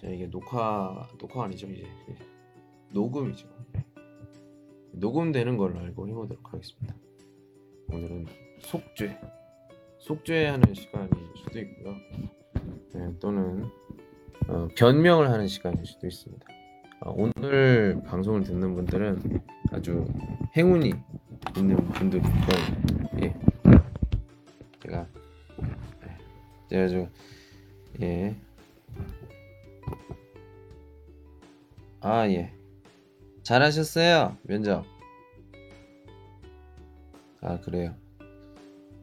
제가 이게 녹화 녹화 아니죠 이제 예. 녹음이죠. 예. 녹음되는 걸로 알고 해보도록 하겠습니다. 오늘은 속죄 속죄하는 시간일 수도 있고요. 예, 또는 어, 변명을 하는 시간일 수도 있습니다. 아, 오늘 방송을 듣는 분들은 아주 행운이 있는 거예요. 예. 제가 예, 제가 좀 예. 아, 예. 잘하셨어요, 면접. 아, 그래요.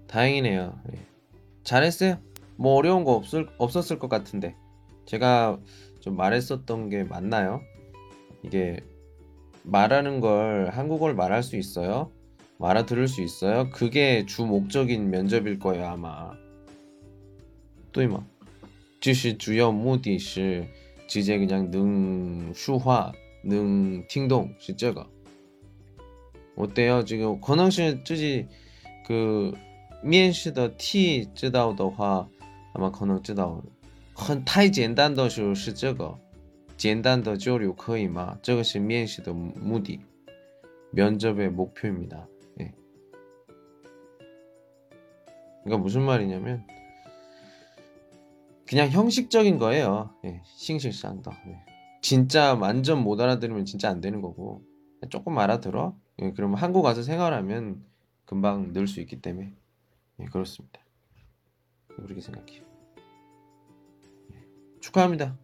다행이네요. 예. 잘했어요. 뭐 어려운 거 없을, 없었을 것 같은데. 제가 좀 말했었던 게 맞나요? 이게 말하는 걸 한국어를 말할 수 있어요? 알아들을 수 있어요? 그게 주 목적인 면접일 거예요, 아마. 对吗？这是主要目的是 直接그냥 능说话, 능 听懂是这个. 어때요? 지금 권항 씨自己그 面试的 T 知道的话, 아마 可能知道很太简单的时候是这个简单的交流可以吗?这个是面试的目的. 면접의 목표입니다. 예. 그러니까 무슨 말이냐면 그냥 형식적인 거예요. 예, 싱실상도. 예. 진짜 완전 못 알아들으면 진짜 안 되는 거고 조금 알아들어. 예, 그러면 한국 와서 생활하면 금방 늘 수 있기 때문에 예, 그렇습니다. 그렇게 생각해요. 예, 축하합니다.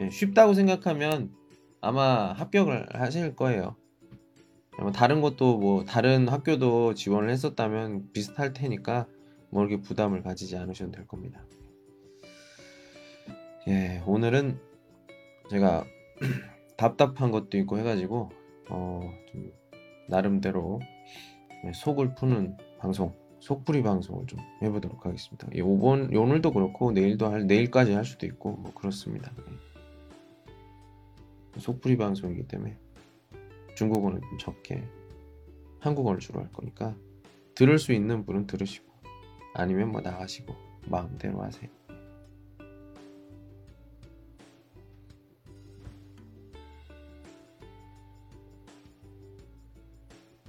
예, 쉽다고 생각하면 아마 합격을 하실 거예요. 아마 다른 것도 뭐 다른 학교도 지원을 했었다면 비슷할 테니까 뭐 이렇게 부담을 가지지 않으셔도 될 겁니다. 예, 오늘은 제가 답답한 것도 있고 해가지고 어, 좀 나름대로 네, 속을 푸는 방송, 속풀이 방송을 좀 해보도록 하겠습니다. 예, 오번 오늘도 그렇고 내일도 할 내일까지 할 수도 있고 뭐 그렇습니다. 예. 속풀이 방송이기 때문에 중국어는 좀 적게 한국어를 주로 할 거니까 들을 수 있는 분은 들으시고 아니면 뭐 나가시고 마음대로 하세요.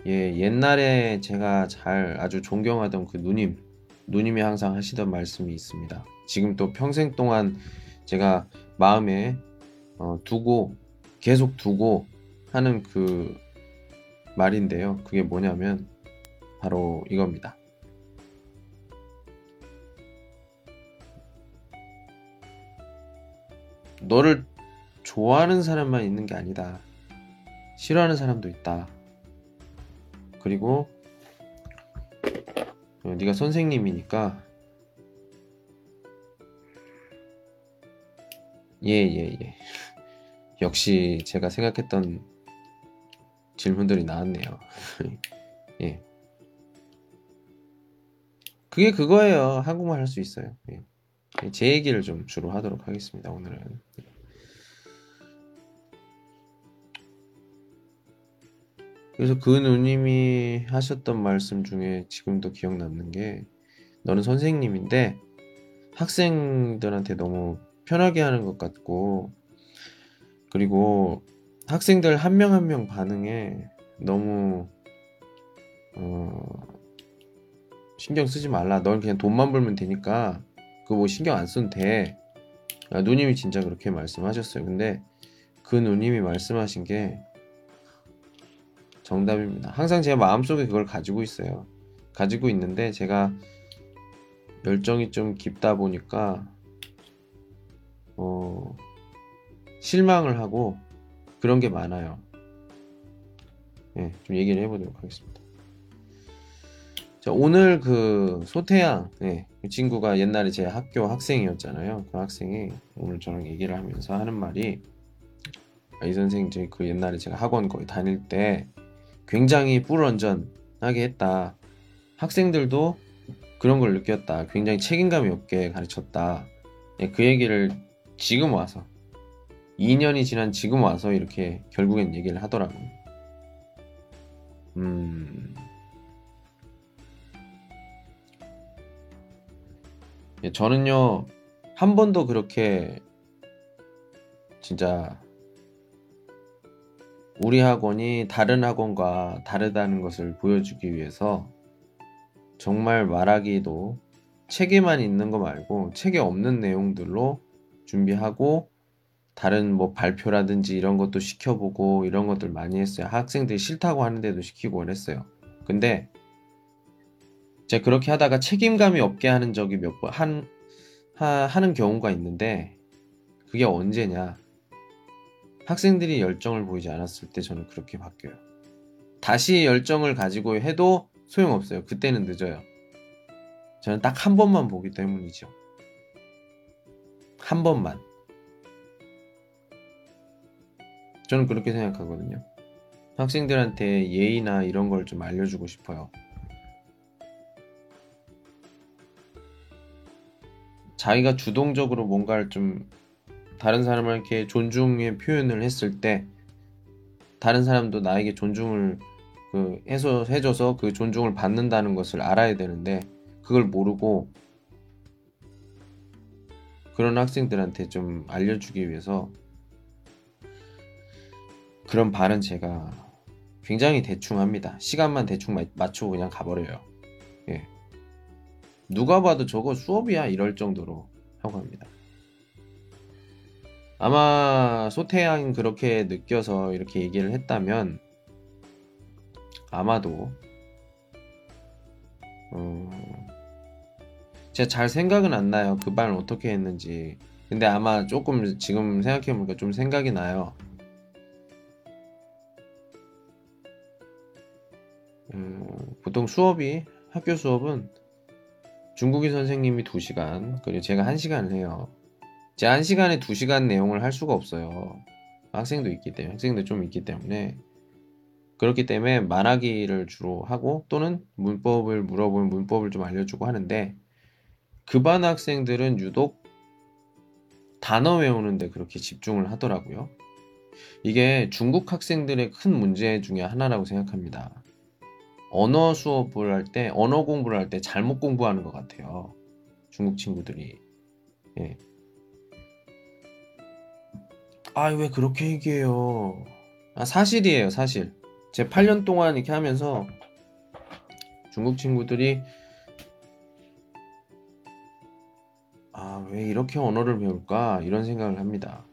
예, 옛날에 제가 잘 아주 존경하던 그 누님, 누님이 항상 하시던 말씀이 있습니다. 지금 또 평생 동안 제가 마음에 어, 두고 계속 두고 하는 그 말인데요. 그게 뭐냐면 바로 이겁니다. 너를 좋아하는 사람만 있는 게 아니다. 싫어하는 사람도 있다. 그리고 어, 네가 선생님이니까 예예예 예, 예. 역시 제가 생각했던 질문들이 나왔네요. 예. 그게 그거예요. 한국말 할 수 있어요. 예. 제 얘기를 좀 주로 하도록 하겠습니다 오늘은 그래서 그 누님이 하셨던 말씀 중에 지금도 기억 남는 게 너는 선생님인데 학생들한테 너무 편하게 하는 것 같고 그리고 학생들 한 명 한 명 반응에 너무 어 신경 쓰지 말라. 넌 그냥 돈만 벌면 되니까 그거 뭐 신경 안 써도 돼. 아, 누님이 진짜 그렇게 말씀하셨어요. 근데 그 누님이 말씀하신 게 정답입니다. 항상 제 마음속에 그걸 가지고 있어요. 가지고 있는데 제가 열정이 좀 깊다 보니까 어, 실망을 하고 그런 게 많아요. 네, 좀 얘기를 해보도록 하겠습니다. 자, 오늘 그 소태양, 네, 그 친구가 옛날에 제 학교 학생이었잖아요. 그 학생이 오늘 저랑 얘기를 하면서 하는 말이 아, 이 선생님 그 옛날에 제가 학원 거의 다닐 때 굉장히 뿔언전하게 했다. 학생들도 그런 걸 느꼈다. 굉장히 책임감이 없게 가르쳤다. 예, 그 얘기를 지금 와서 2년이 지난 지금 와서 이렇게 결국엔 얘기를 하더라고요. 음. 예, 저는요, 한 번도 그렇게 진짜 우리 학원이 다른 학원과 다르다는 것을 보여주기 위해서 정말 말하기도 책에만 있는 거 말고 책에 없는 내용들로 준비하고 다른 뭐 발표라든지 이런 것도 시켜보고 이런 것들 많이 했어요. 학생들이 싫다고 하는데도 시키고 그랬어요. 근데 제가 그렇게 하다가 책임감이 없게 하는 적이 몇 번, 한, 하, 하는 경우가 있는데 그게 언제냐. 학생들이 열정을 보이지 않았을 때 저는 그렇게 바뀌어요. 다시 열정을 가지고 해도 소용없어요. 그때는 늦어요. 저는 딱 한 번만 보기 때문이죠. 한 번만. 저는 그렇게 생각하거든요. 학생들한테 예의나 이런 걸 좀 알려주고 싶어요. 자기가 주동적으로 뭔가를 좀 다른 사람에게 존중의 표현을 했을 때 다른 사람도 나에게 존중을 그 해서 해줘서 그 존중을 받는다는 것을 알아야 되는데 그걸 모르고 그런 학생들한테 좀 알려주기 위해서 그런 발은 제가 굉장히 대충 합니다. 시간만 대충 맞추고 그냥 가버려요. 예. 누가 봐도 저거 수업이야 이럴 정도로 하고 합니다. 아마 소태양 그렇게 느껴서 이렇게 얘기를 했다면 아마도 어... 제가 잘 생각은 안 나요. 그 말은 어떻게 했는지. 근데 아마 조금 지금 생각해보니까 좀 생각이 나요. 음, 보통 수업이 학교 수업은 중국인 선생님이 2시간 그리고 제가 1시간을 해요. 제가 1시간에 2시간 내용을 할 수가 없어요. 학생도 있기 때문에 학생도 좀 있기 때문에 그렇기 때문에 말하기를 주로 하고 또는 문법을 물어보면 문법을 좀 알려주고 하는데 그 반 학생들은 유독 단어 외우는데 그렇게 집중을 하더라고요. 이게 중국 학생들의 큰 문제 중에 하나라고 생각합니다. 언어 수업을 할 때, 언어 공부를 할 때 잘못 공부하는 것 같아요. 중국 친구들이. 예. 아, 왜 그렇게 얘기해요? 아, 사실이에요, 사실. 제 8년 동안 이렇게 하면서 중국 친구들이 아, 왜 이렇게 언어를 배울까? 이런 생각을 합니다.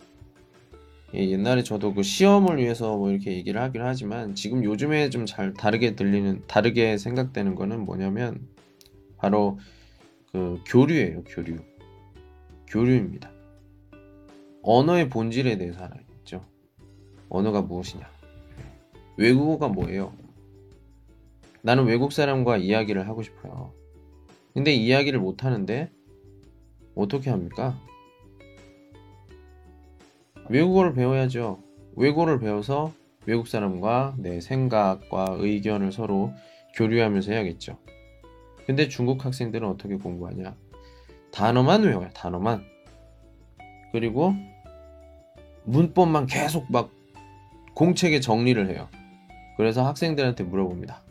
예, 옛날에 저도 그 시험을 위해서 뭐 이렇게 얘기를 하긴 하지만 지금 요즘에 좀 잘 다르게 들리는 다르게 생각되는 거는 뭐냐면 바로 그 교류예요 교류 교류입니다 언어의 본질에 대해서 알아야겠죠 언어가 무엇이냐 외국어가 뭐예요 나는 외국 사람과 이야기를 하고 싶어요 근데 이야기를 못 하는데 어떻게 합니까 외국어를 배워야죠. 외국어를 배워서 외국 사람과 내 생각과 의견을 서로 교류하면서 해야겠죠. 근데 중국 학생들은 어떻게 공부하냐? 단어만 외워요, 단어만. 그리고 문법만 계속 막 공책에 정리를 해요. 그래서 학생들한테 물어봅니다.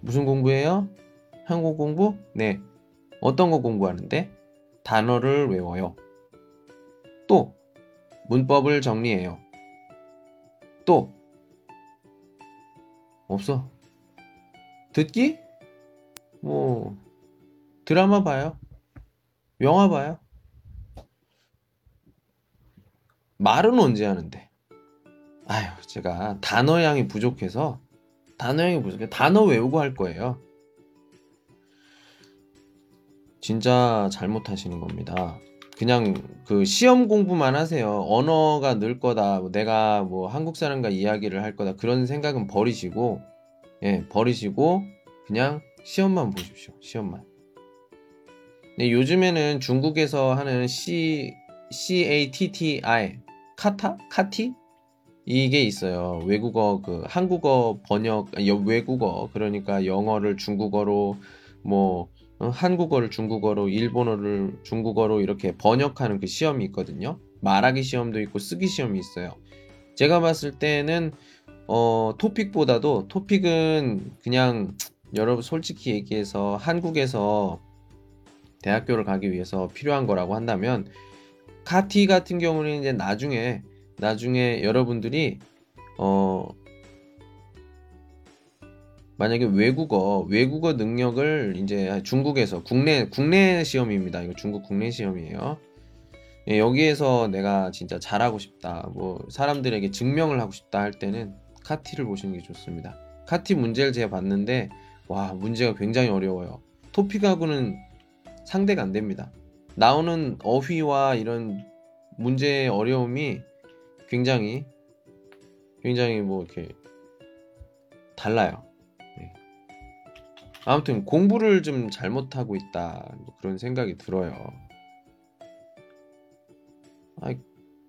무슨 공부해요? 한국 공부? 네. 어떤 거 공부하는데? 단어를 외워요. 또 문법을 정리해요. 또 없어. 듣기? 뭐 드라마 봐요. 영화 봐요. 말은 언제 하는데? 아유, 제가 단어량이 부족해서 단어량이 부족해. 단어 외우고 할 거예요. 진짜 잘못하시는 겁니다. 그냥 그 시험 공부만 하세요. 언어가 늘 거다. 뭐 내가 뭐 한국 사람과 이야기를 할 거다. 그런 생각은 버리시고, 예, 버리시고, 그냥 시험만 보십시오. 시험만. 네, 요즘에는 중국에서 하는 C, CATTI, 카타? 카티? 이게 있어요. 외국어, 그, 한국어 번역, 외국어, 그러니까 영어를 중국어로, 뭐, 어, 한국어를 중국어로, 일본어를 중국어로 이렇게 번역하는 그 시험이 있거든요. 말하기 시험도 있고 쓰기 시험이 있어요. 제가 봤을 때는 어, 토픽보다도 토픽은 그냥 여러분 솔직히 얘기해서 한국에서 대학교를 가기 위해서 필요한 거라고 한다면 카티 같은 경우는 이제 나중에 나중에 여러분들이 어 만약에 외국어 외국어 능력을 이제 중국에서 국내 국내 시험입니다. 이거 중국 국내 시험이에요. 예, 여기에서 내가 진짜 잘하고 싶다. 뭐 사람들에게 증명을 하고 싶다 할 때는 카티를 보시는 게 좋습니다. 카티 문제를 제가 봤는데 와 문제가 굉장히 어려워요. 토픽하고는 상대가 안 됩니다. 나오는 어휘와 이런 문제의 어려움이 굉장히 굉장히 뭐 이렇게 달라요. 네. 아무튼 공부를 좀 잘못하고 있다 뭐 그런 생각이 들어요. 아,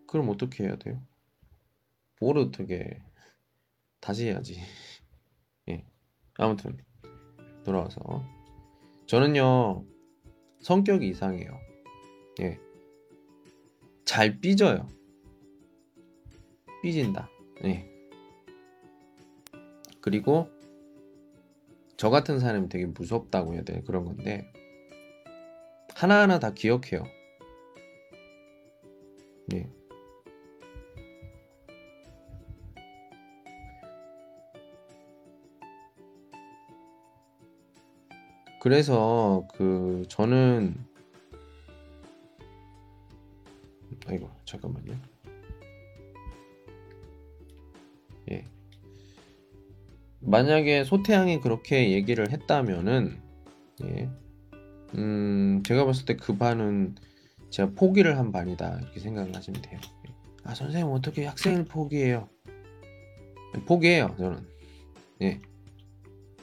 그럼 어떻게 해야 돼요? 뭘 어떻게 다시 해야지. 예. 아무튼 돌아와서 저는요 성격이 이상해요. 예. 잘 삐져요. 삐진다. 예. 그리고 저 같은 사람이 되게 무섭다고 해야 돼 그런 건데 하나하나 다 기억해요. 예. 그래서 그 저는 아이고 잠깐만요. 예. 만약에 소태양이 그렇게 얘기를 했다면은 예. 음, 제가 봤을 때 그 반은 제가 포기를 한 반이다 이렇게 생각을 하시면 돼요. 예. 아 선생님 어떻게 학생을 포기해요? 포기해요 저는. 예.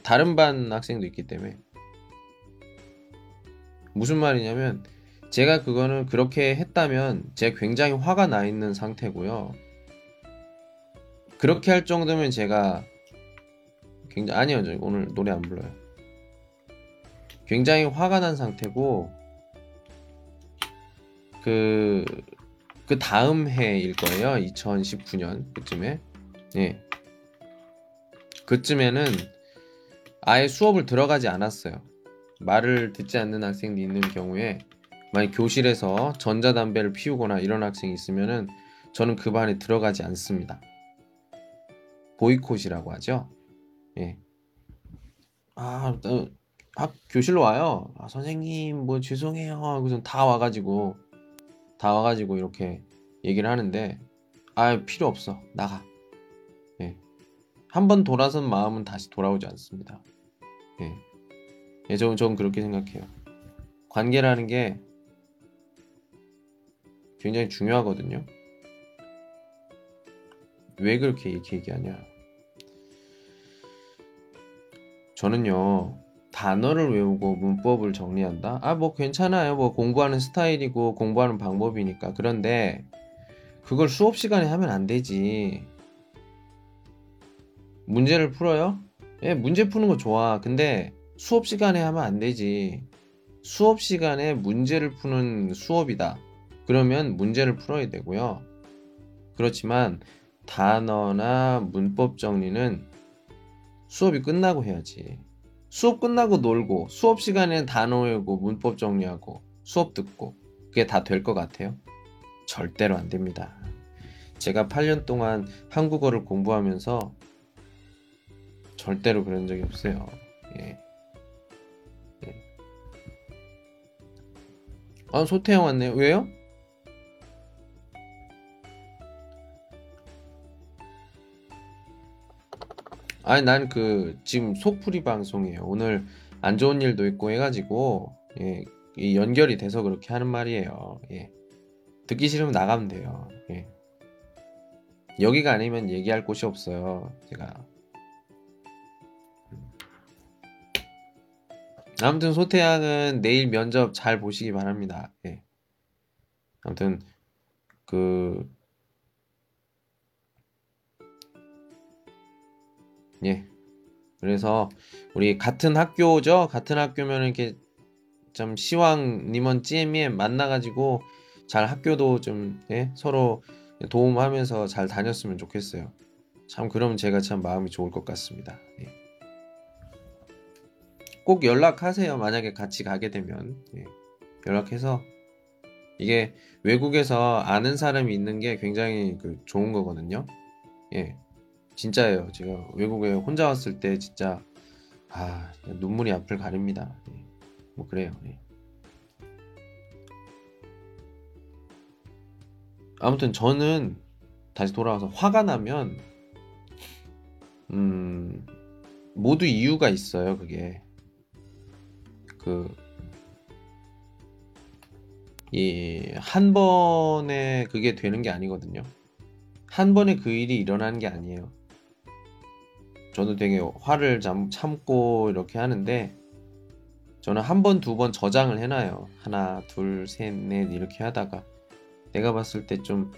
다른 반 학생도 있기 때문에 무슨 말이냐면 제가 그거는 그렇게 했다면 제가 굉장히 화가 나 있는 상태고요. 그렇게 할 정도면 제가 굉장히 아니요 저 오늘 노래 안 불러요. 굉장히 화가 난 상태고 그, 그 다음 해일 거예요. 2019년 그쯤에. 예. 그쯤에는 아예 수업을 들어가지 않았어요. 말을 듣지 않는 학생이 있는 경우에 만약 교실에서 전자담배를 피우거나 이런 학생이 있으면은 저는 그 반에 들어가지 않습니다. 보이콧이라고 하죠. 예. 아, 어, 학 교실로 와요. 아, 선생님 뭐 죄송해요. 하고서 다 와가지고 다 와가지고 이렇게 얘기를 하는데 아 필요 없어 나가. 예. 한 번 돌아선 마음은 다시 돌아오지 않습니다. 예. 예, 저, 전 그렇게 생각해요. 관계라는 게 굉장히 중요하거든요. 왜 그렇게 이렇게 얘기하냐? 저는요, 단어를 외우고 문법을 정리한다? 아, 뭐 괜찮아요. 뭐 공부하는 스타일이고 공부하는 방법이니까. 그런데 그걸 수업 시간에 하면 안 되지. 문제를 풀어요? 예, 문제 푸는 거 좋아. 근데 수업 시간에 하면 안 되지. 수업 시간에 문제를 푸는 수업이다. 그러면 문제를 풀어야 되고요. 그렇지만 단어나 문법 정리는 수업이 끝나고 해야지. 수업 끝나고 놀고 수업 시간에는 단어 외우고 문법 정리하고 수업 듣고 그게 다 될 것 같아요? 절대로 안 됩니다. 제가 8년 동안 한국어를 공부하면서 절대로 그런 적이 없어요. 예. 예. 아, 소태형 왔네요. 왜요? 아니 난 그 지금 속풀이 방송이에요. 오늘 안 좋은 일도 있고 해가지고 예, 이 연결이 돼서 그렇게 하는 말이에요. 예. 듣기 싫으면 나가면 돼요. 예. 여기가 아니면 얘기할 곳이 없어요. 제가. 아무튼 소태양은 내일 면접 잘 보시기 바랍니다. 예. 아무튼 그 예. 그래서 우리 같은 학교죠. 같은 학교면 이렇게 좀 시황 님원 찌엠에 만나가지고 잘 학교도 좀 예? 서로 도움하면서 잘 다녔으면 좋겠어요. 참 그러면 제가 참 마음이 좋을 것 같습니다. 예. 꼭 연락하세요. 만약에 같이 가게 되면 예. 연락해서 이게 외국에서 아는 사람이 있는 게 굉장히 그 좋은 거거든요. 예. 진짜예요. 제가 외국에 혼자 왔을 때 진짜 아, 눈물이 앞을 가립니다. 예. 뭐 그래요. 예. 아무튼 저는 다시 돌아와서 화가 나면 음 모두 이유가 있어요. 그게 그 이한 번에 그게 되는 게 아니거든요. 한 번에 그 일이 일어나는 게 아니에요. 저도 되게 화를 참, 참고 이렇게 하는데 저는 한 번, 두 번 저장을 해놔요. 하나, 둘, 셋, 넷 이렇게 하다가 내가 봤을 때 좀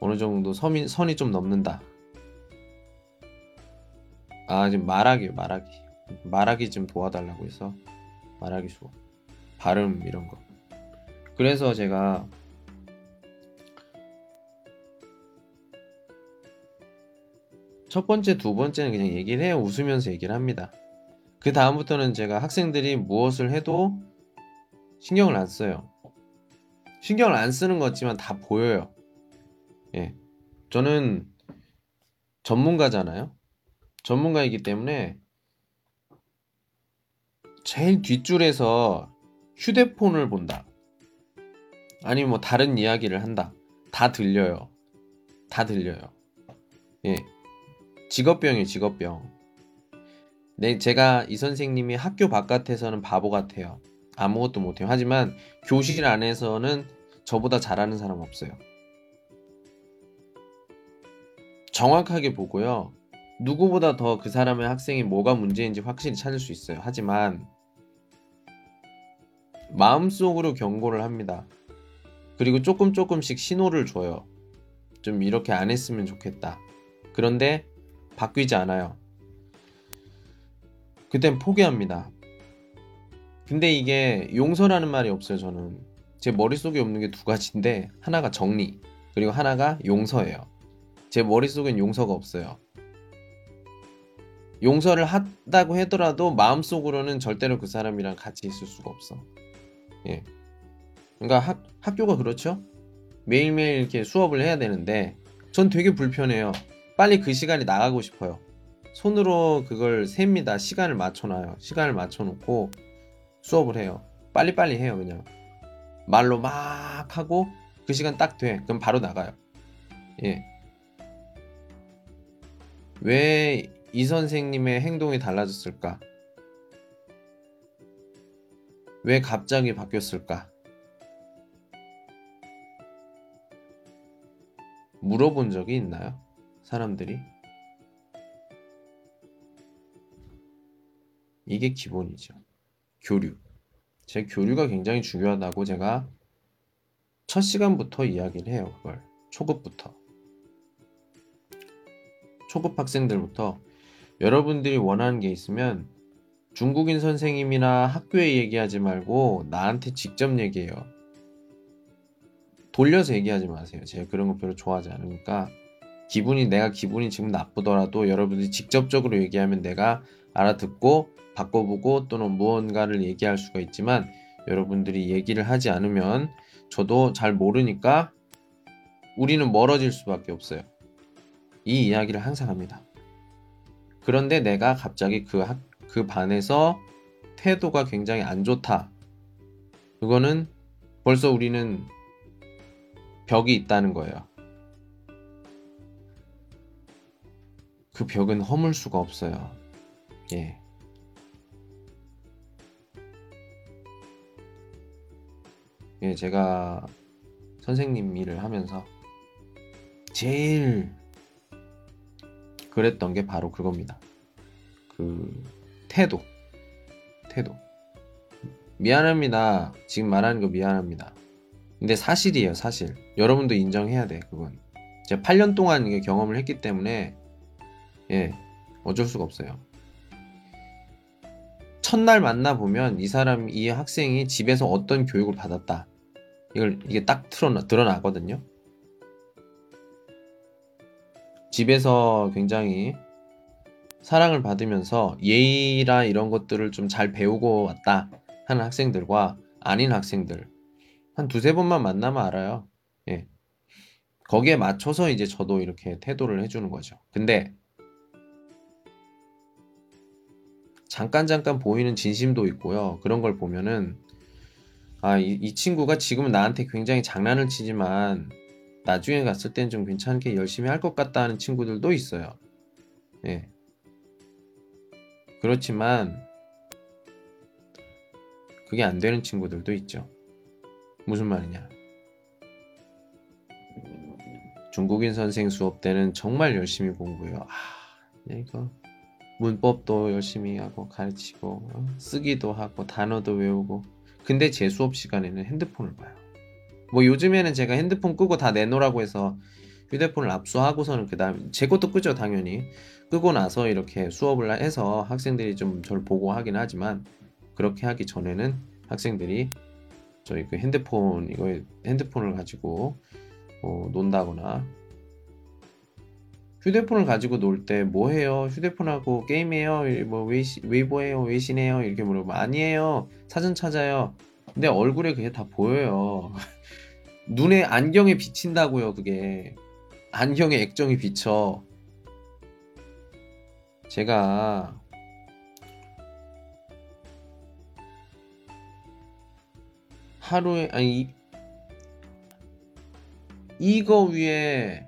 어느 정도 선이, 선이 좀 넘는다. 아, 지금 말하기요, 말하기. 말하기 좀 도와달라고 해서 말하기 수업. 발음 이런 거. 그래서 제가 첫 번째, 두 번째는 그냥 얘기를 해요. 웃으면서 얘기를 합니다. 그 다음부터는 제가 학생들이 무엇을 해도 신경을 안 써요. 신경을 안 쓰는 것 같지만 다 보여요. 예. 저는 전문가잖아요. 전문가이기 때문에 제일 뒷줄에서 휴대폰을 본다. 아니면 뭐 다른 이야기를 한다. 다 들려요. 다 들려요. 예. 직업병이에요, 직업병. 네, 제가 이 선생님이 학교 바깥에서는 바보 같아요. 아무것도 못해요. 하지만 교실 안에서는 저보다 잘하는 사람 없어요. 정확하게 보고요. 누구보다 더 그 사람의 학생이 뭐가 문제인지 확실히 찾을 수 있어요. 하지만 마음속으로 경고를 합니다. 그리고 조금 조금씩 신호를 줘요. 좀 이렇게 안 했으면 좋겠다. 그런데 바뀌지 않아요. 그땐 포기합니다. 근데 이게 용서라는 말이 없어요, 저는. 제 머릿속에 없는 게 두 가지인데, 하나가 정리, 그리고 하나가 용서예요. 제 머릿속엔 용서가 없어요. 용서를 한다고 하더라도 마음속으로는 절대로 그 사람이랑 같이 있을 수가 없어. 예. 그러니까 학, 학교가 그렇죠? 매일매일 이렇게 수업을 해야 되는데, 전 되게 불편해요. 빨리 그 시간이 나가고 싶어요. 손으로 그걸 셉니다. 시간을 맞춰놔요. 시간을 맞춰놓고 수업을 해요. 빨리빨리 해요, 그냥. 말로 막 하고 그 시간 딱 돼. 그럼 바로 나가요. 예. 왜 이 선생님의 행동이 달라졌을까? 왜 갑자기 바뀌었을까? 물어본 적이 있나요? 사람들이 이게 기본이죠. 교류. 제 교류가 굉장히 중요하다고 제가 첫 시간부터 이야기를 해요. 그걸 초급부터 초급 학생들부터 여러분들이 원하는 게 있으면 중국인 선생님이나 학교에 얘기하지 말고 나한테 직접 얘기해요. 돌려서 얘기하지 마세요. 제가 그런 거 별로 좋아하지 않으니까 기분이 내가 기분이 지금 나쁘더라도 여러분들이 직접적으로 얘기하면 내가 알아듣고 바꿔보고 또는 무언가를 얘기할 수가 있지만 여러분들이 얘기를 하지 않으면 저도 잘 모르니까 우리는 멀어질 수밖에 없어요. 이 이야기를 항상 합니다. 그런데 내가 갑자기 그, 학, 그 반에서 태도가 굉장히 안 좋다. 그거는 벌써 우리는 벽이 있다는 거예요. 그 벽은 허물 수가 없어요. 예. 예, 제가 선생님 일을 하면서 제일 그랬던 게 바로 그겁니다. 그 태도. 태도. 미안합니다. 지금 말하는 거 미안합니다. 근데 사실이에요, 사실. 여러분도 인정해야 돼, 그건. 제가 8년 동안 경험을 했기 때문에 예, 어쩔 수가 없어요. 첫날 만나 보면 이 사람, 이 학생이 집에서 어떤 교육을 받았다. 이걸, 이게 딱 드러나, 드러나거든요. 집에서 굉장히 사랑을 받으면서 예의라 이런 것들을 좀 잘 배우고 왔다 하는 학생들과 아닌 학생들 한 두세 번만 만나면 알아요. 예. 거기에 맞춰서 이제 저도 이렇게 태도를 해주는 거죠. 근데 잠깐 잠깐 보이는 진심도 있고요. 그런 걸 보면은 아, 이, 이 친구가 지금은 나한테 굉장히 장난을 치지만 나중에 갔을 땐 좀 괜찮게 열심히 할 것 같다 하는 친구들도 있어요. 예. 그렇지만 그게 안 되는 친구들도 있죠. 무슨 말이냐? 중국인 선생 수업 때는 정말 열심히 공부해요. 아, 이거 문법도 열심히 하고 가르치고 어? 쓰기도 하고 단어도 외우고 근데 제 수업 시간에는 핸드폰을 봐요. 뭐 요즘에는 제가 핸드폰 끄고 다 내놓으라고 해서 휴대폰을 압수하고서는 그 다음 제 것도 끄죠 당연히 끄고 나서 이렇게 수업을 해서 학생들이 좀 저를 보고 하긴 하지만 그렇게 하기 전에는 학생들이 저희 그 핸드폰 이거 핸드폰을 가지고 어, 논다거나 휴대폰을 가지고 놀 때 뭐 해요? 휴대폰하고 게임해요? 뭐 웨이보해요? 웨이신해요? 이렇게 물어보면 아니에요. 사진 찾아요. 근데 얼굴에 그게 다 보여요. 눈에 안경에 비친다고요, 그게. 안경에 액정이 비쳐. 제가 하루에 아니 이거 위에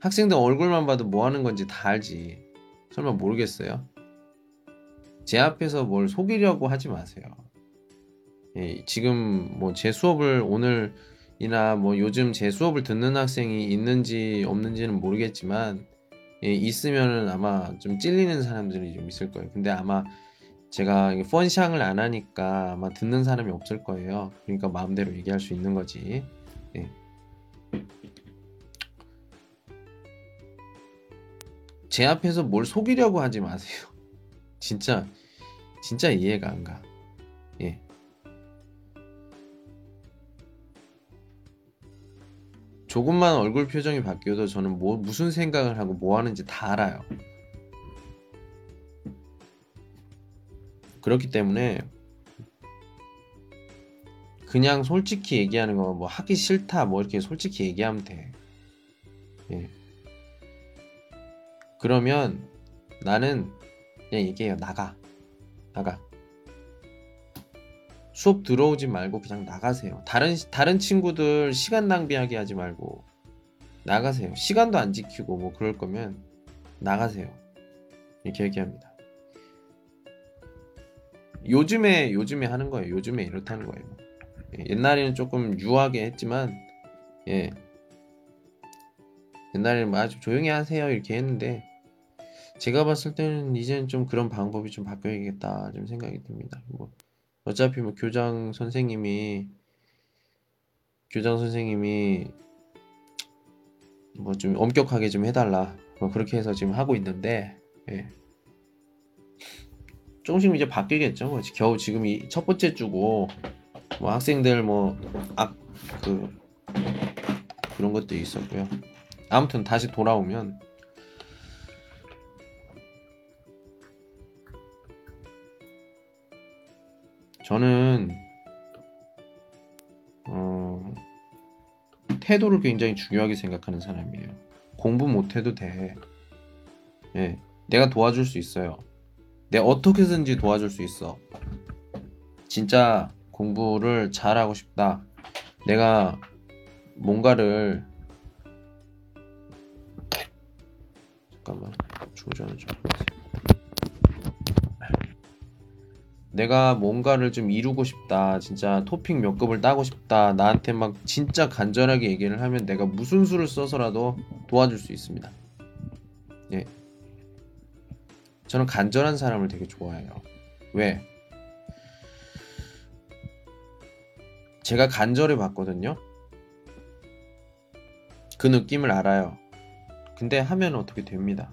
학생들 얼굴만 봐도 뭐 하는 건지 다 알지. 설마 모르겠어요? 제 앞에서 뭘 속이려고 하지 마세요. 예, 지금 뭐 제 수업을 오늘이나 뭐 요즘 제 수업을 듣는 학생이 있는지 없는지는 모르겠지만 예, 있으면은 아마 좀 찔리는 사람들이 좀 있을 거예요. 근데 아마 제가 펀샹을 안 하니까 아마 듣는 사람이 없을 거예요. 그러니까 마음대로 얘기할 수 있는 거지. 예. 제 앞에서 뭘 속이려고 하지 마세요. 진짜 진짜 이해가 안 가. 예. 조금만 얼굴 표정이 바뀌어도 저는 뭐 무슨 생각을 하고 뭐 하는지 다 알아요. 그렇기 때문에 그냥 솔직히 얘기하는 거뭐 하기 싫다 뭐 이렇게 솔직히 얘기하면 돼. 예. 그러면 나는 그냥 얘기해요. 나가. 나가. 수업 들어오지 말고 그냥 나가세요. 다른 다른 친구들 시간 낭비하게 하지 말고 나가세요. 시간도 안 지키고 뭐 그럴 거면 나가세요. 이렇게 얘기합니다. 요즘에 요즘에 하는 거예요. 요즘에 이렇다는 거예요. 예, 옛날에는 조금 유하게 했지만 예. 옛날에는 뭐 아주 조용히 하세요 이렇게 했는데 제가 봤을 때는 이제는 좀 그런 방법이 좀 바뀌어야겠다 좀 생각이 듭니다. 뭐 어차피 뭐 교장 선생님이 교장 선생님이 뭐 좀 엄격하게 좀 해달라 뭐 그렇게 해서 지금 하고 있는데 예. 조금씩 이제 바뀌겠죠. 뭐 겨우 지금 이 첫 번째 주고 뭐 학생들 뭐악그 그런 것도 있었고요. 아무튼 다시 돌아오면 저는 어, 태도를 굉장히 중요하게 생각하는 사람이에요. 공부 못해도 돼. 예, 내가 도와줄 수 있어요. 내가 어떻게든지 도와줄 수 있어. 진짜 공부를 잘하고 싶다. 내가 뭔가를 잠깐만 조전을 좀 내가 뭔가를 좀 이루고 싶다. 진짜 토픽 몇 급을 따고 싶다. 나한테 막 진짜 간절하게 얘기를 하면 내가 무슨 수를 써서라도 도와줄 수 있습니다. 예. 저는 간절한 사람을 되게 좋아해요. 왜? 제가 간절해 봤거든요. 그 느낌을 알아요. 근데 하면 어떻게 됩니다.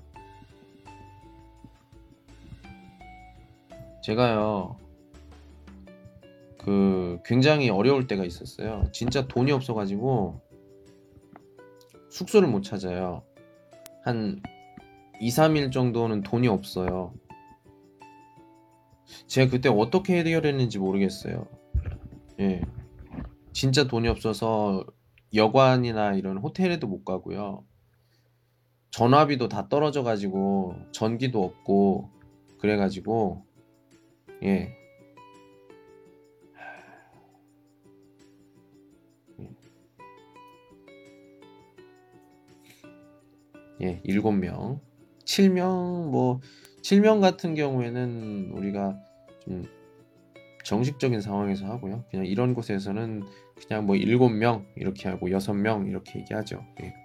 제가요, 그 굉장히 어려울 때가 있었어요. 진짜 돈이 없어가지고 숙소를 못 찾아요. 한 2, 3일 정도는 돈이 없어요. 제가 그때 어떻게 해결했는지 모르겠어요. 예. 진짜 돈이 없어서 여관이나 이런 호텔에도 못 가고요. 전화비도 다 떨어져 가지고 전기도 없고 그래 가지고 예. 예, 7명. 7명 뭐 7명 같은 경우에는 우리가 좀 정식적인 상황에서 하고요. 그냥 이런 곳에서는 그냥 뭐 7명 이렇게 하고 6명 이렇게 얘기하죠. 예.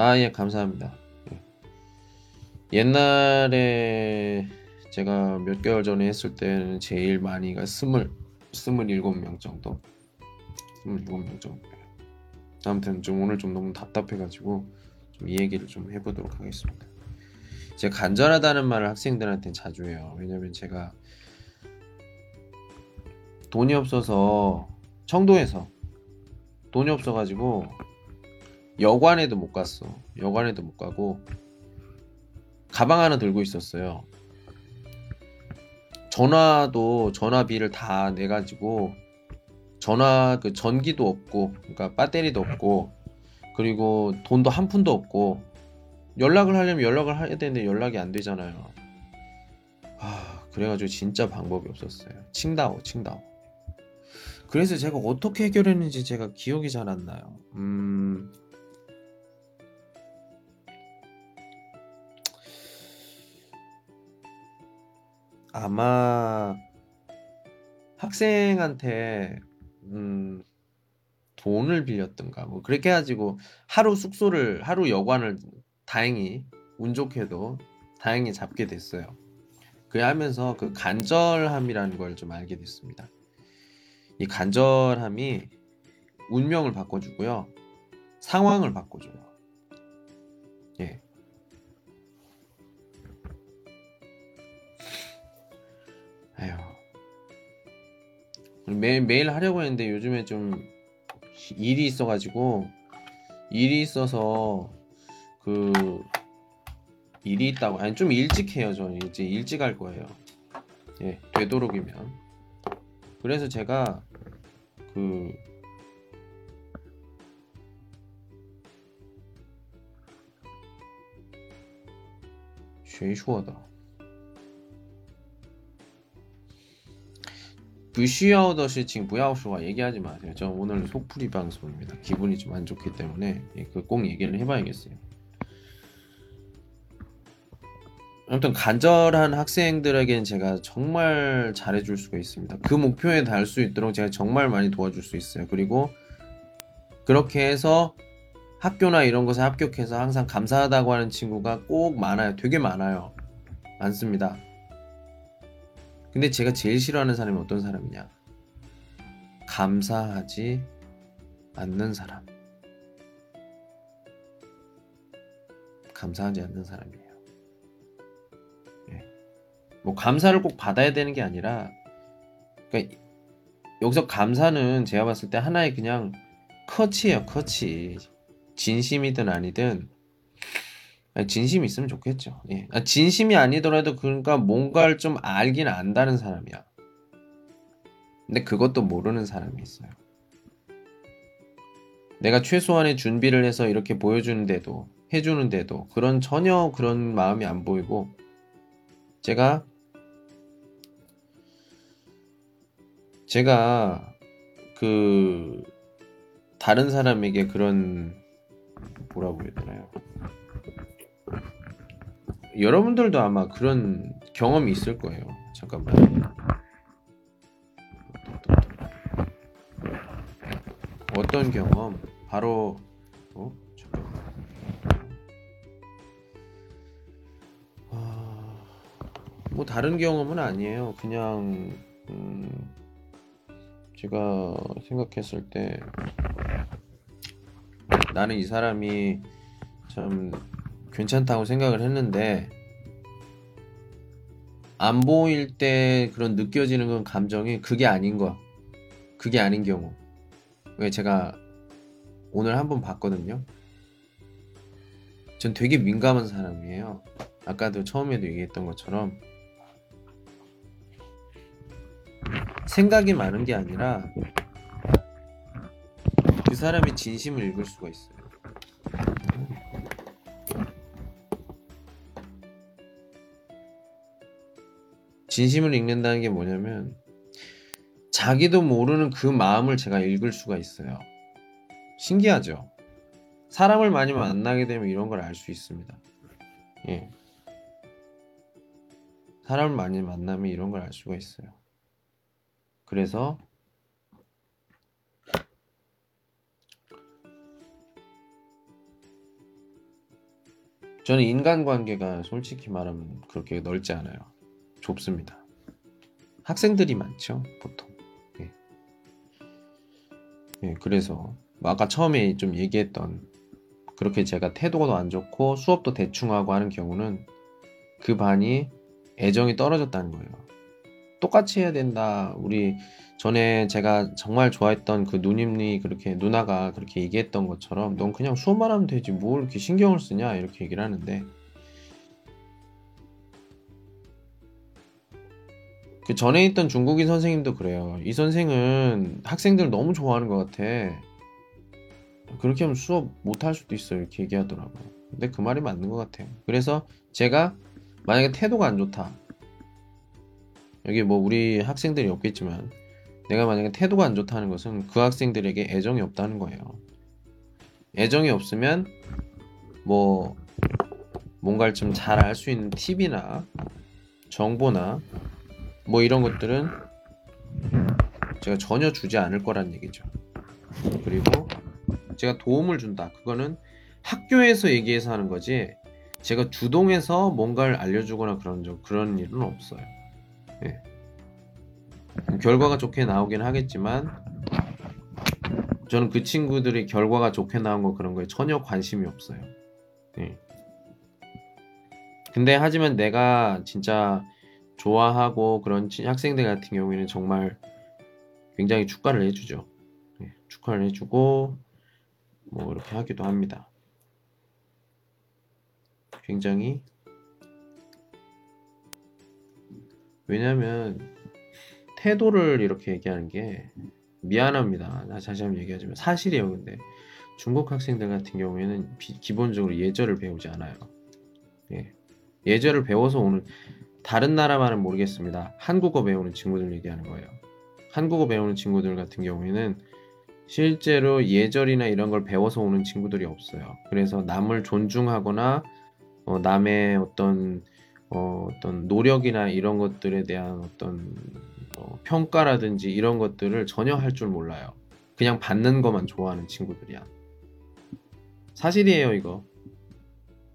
아, 예, 감사합니다. 예. 옛날에 제가 몇 개월 전에 했을 때는 제일 많이가 스물, 스물일곱 명 정도. 스물일곱 명 정도. 아무튼 좀 오늘 좀 너무 답답해가지고 좀 이 얘기를 좀 해보도록 하겠습니다. 제가 간절하다는 말을 학생들한테 자주 해요. 왜냐면 제가 돈이 없어서 청도에서 돈이 없어가지고 여관에도 못 갔어. 여관에도 못 가고 가방 하나 들고 있었어요. 전화도 전화비를 다 내가지고 전화 그 전기도 없고 그러니까 배터리도 없고 그리고 돈도 한 푼도 없고 연락을 하려면 연락을 해야 되는데 연락이 안 되잖아요. 아 그래가지고 진짜 방법이 없었어요. 칭다오 칭다오. 그래서 제가 어떻게 해결했는지 제가 기억이 잘 안 나요. 음. 아마 학생한테 음, 돈을 빌렸던가 뭐 그렇게 해가지고 하루 숙소를 하루 여관을 다행히 운 좋게도 다행히 잡게 됐어요. 그래 하면서 그 간절함이라는 걸 좀 알게 됐습니다. 이 간절함이 운명을 바꿔주고요. 상황을 바꿔줘요. 매, 매일 하려고 했는데 요즘에 좀 일이 있어가지고 일이 있어서 그 일이 있다고 아니 좀 일찍 해요 저는. 이제 일찍 할 거예요. 예 되도록이면. 그래서 제가 그 쉐이슈어다. 不需要的事情不要说 얘기하지 마세요. 저 오늘 속풀이 방송입니다. 기분이 좀 안 좋기 때문에 예, 그꼭 얘기를 해봐야겠어요. 아무튼 간절한 학생들에겐 제가 정말 잘해줄 수가 있습니다. 그 목표에 달 수 있도록 제가 정말 많이 도와줄 수 있어요. 그리고 그렇게 해서 학교나 이런 것에 합격해서 항상 감사하다고 하는 친구가 꼭 많아요. 되게 많아요. 많습니다. 근데 제가 제일 싫어하는 사람이 어떤 사람이냐? 감사하지 않는 사람. 감사하지 않는 사람이에요. 예. 뭐 감사를 꼭 받아야 되는 게 아니라, 그러니까 여기서 감사는 제가 봤을 때 하나의 그냥 커치예요, 커치. 진심이든 아니든 진심이 있으면 좋겠죠. 예. 아, 진심이 아니더라도 그러니까 뭔가를 좀 알긴 안다는 사람이야. 근데 그것도 모르는 사람이 있어요. 내가 최소한의 준비를 해서 이렇게 보여주는데도 해주는데도 그런 전혀 그런 마음이 안 보이고 제가 제가 그 다른 사람에게 그런 뭐라고 해야 되나요? 여러분들도 아마 그런 경험이 있을 거예요. 잠깐만. 어떤 경험? 바로 어? 잠깐만. 아... 다른 경험은 아니에요. 그냥 음, 제가 생각했을 때 나는 이 사람이 참 괜찮다고 생각을 했는데 안 보일 때 그런 느껴지는 건 감정이 그게 아닌 거야. 그게 아닌 경우. 왜 제가 오늘 한번 봤거든요. 전 되게 민감한 사람이에요. 아까도 처음에도 얘기했던 것처럼 생각이 많은 게 아니라 그 사람의 진심을 읽을 수가 있어요. 진심을 읽는다는 게 뭐냐면 자기도 모르는 그 마음을 제가 읽을 수가 있어요. 신기하죠? 사람을 많이 만나게 되면 이런 걸 알 수 있습니다. 예. 사람을 많이 만나면 이런 걸 알 수가 있어요. 그래서 저는 인간관계가 솔직히 말하면 그렇게 넓지 않아요. 좁습니다. 학생들이 많죠, 보통. 예. 예, 그래서 뭐 아까 처음에 좀 얘기했던 그렇게 제가 태도가 안 좋고 수업도 대충 하고 하는 경우는 그 반이 애정이 떨어졌다는 거예요. 똑같이 해야 된다. 우리 전에 제가 정말 좋아했던 그 누님이 그렇게 누나가 그렇게 얘기했던 것처럼 넌 그냥 수업만 하면 되지 뭘 이렇게 신경을 쓰냐 이렇게 얘기를 하는데 그 전에 있던 중국인 선생님도 그래요. 이 선생은 학생들 너무 좋아하는 것 같아. 그렇게 하면 수업 못 할 수도 있어요. 이렇게 얘기하더라고요. 근데 그 말이 맞는 것 같아요. 그래서 제가 만약에 태도가 안 좋다. 여기 뭐 우리 학생들이 없겠지만 내가 만약에 태도가 안 좋다는 것은 그 학생들에게 애정이 없다는 거예요. 애정이 없으면 뭐 뭔가를 좀 잘 알 수 있는 팁이나 정보나 뭐 이런 것들은 제가 전혀 주지 않을 거란 얘기죠. 그리고 제가 도움을 준다. 그거는 학교에서 얘기해서 하는 거지. 제가 주동해서 뭔가를 알려주거나 그런 적 그런 일은 없어요. 예. 결과가 좋게 나오긴 하겠지만 저는 그 친구들이 결과가 좋게 나온 거 그런 거에 전혀 관심이 없어요. 네. 근데 하지만 내가 진짜 좋아하고 그런 학생들 같은 경우에는 정말 굉장히 축하를 해주죠. 네. 축하를 해주고 뭐 이렇게 하기도 합니다. 굉장히 왜냐면 태도를 이렇게 얘기하는 게 미안합니다. 나 다시 한번 얘기하지만 사실이에요. 근데 중국 학생들 같은 경우에는 비, 기본적으로 예절을 배우지 않아요. 예. 예절을 배워서 오는 다른 나라만은 모르겠습니다. 한국어 배우는 친구들 얘기하는 거예요. 한국어 배우는 친구들 같은 경우에는 실제로 예절이나 이런 걸 배워서 오는 친구들이 없어요. 그래서 남을 존중하거나 어, 남의 어떤 어, 어떤 노력이나 이런 것들에 대한 어떤 어, 평가라든지 이런 것들을 전혀 할 줄 몰라요. 그냥 받는 것만 좋아하는 친구들이야. 사실이에요, 이거.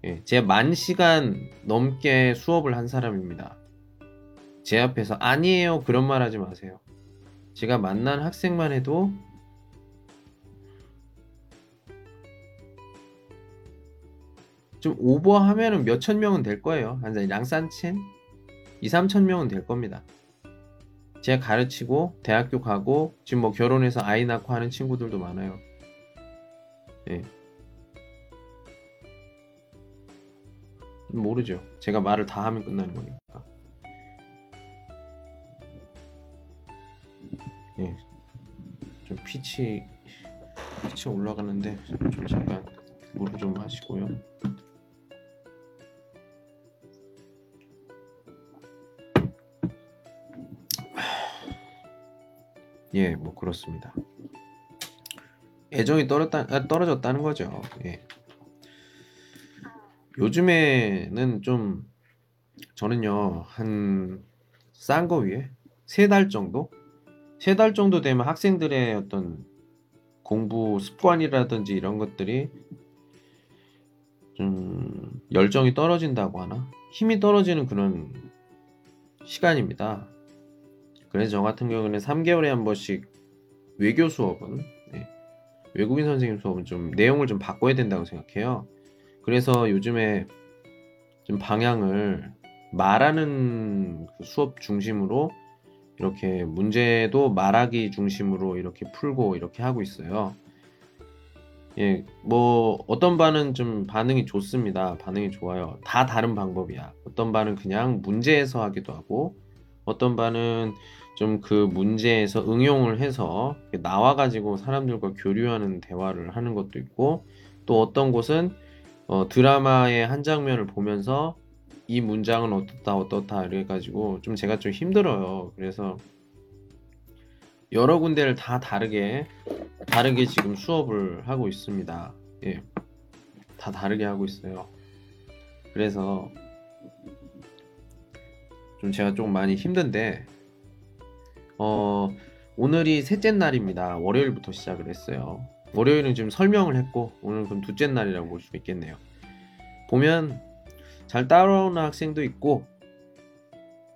예, 제가 만 시간 넘게 수업을 한 사람입니다. 제 앞에서 아니에요. 그런 말 하지 마세요. 제가 만난 학생만 해도 좀 오버하면은 몇천 명은 될 거예요. 한 양산첸 2, 3천 명은 될 겁니다. 제가 가르치고 대학교 가고 지금 뭐 결혼해서 아이 낳고 하는 친구들도 많아요. 예. 모르죠. 제가 말을 다 하면 끝나는 거니까. 예. 좀 피치 피치 올라가는데 좀 잠깐 물을 좀 마시고요. 예, 뭐 그렇습니다. 애정이 떨어졌다, 아, 떨어졌다는 거죠. 예. 요즘에는 좀 저는요 한 싼 거 위에 세 달 정도 세 달 정도 되면 학생들의 어떤 공부 습관이라든지 이런 것들이 좀 열정이 떨어진다고 하나 힘이 떨어지는 그런 시간입니다. 그래서 저 같은 경우는 3개월에 한 번씩 외교 수업은 네, 외국인 선생님 수업은 좀 내용을 좀 바꿔야 된다고 생각해요. 그래서 요즘에 좀 방향을 말하는 그 수업 중심으로 이렇게 문제도 말하기 중심으로 이렇게 풀고 이렇게 하고 있어요. 예, 뭐 어떤 반은 좀 반응이 좋습니다. 반응이 좋아요. 다 다른 방법이야. 어떤 반은 그냥 문제에서 하기도 하고 어떤 반은 좀 그 문제에서 응용을 해서 나와 가지고 사람들과 교류하는 대화를 하는 것도 있고 또 어떤 곳은 어, 드라마의 한 장면을 보면서 이 문장은 어떻다 어떻다 이래 가지고 좀 제가 좀 힘들어요. 그래서 여러 군데를 다 다르게 다르게 지금 수업을 하고 있습니다. 예. 다 다르게 하고 있어요. 그래서 좀 제가 좀 많이 힘든데 어 오늘이 셋째 날입니다. 월요일부터 시작을 했어요. 월요일은 지금 설명을 했고 오늘 그럼 둘째 날이라고 볼 수 있겠네요. 보면 잘 따라오는 학생도 있고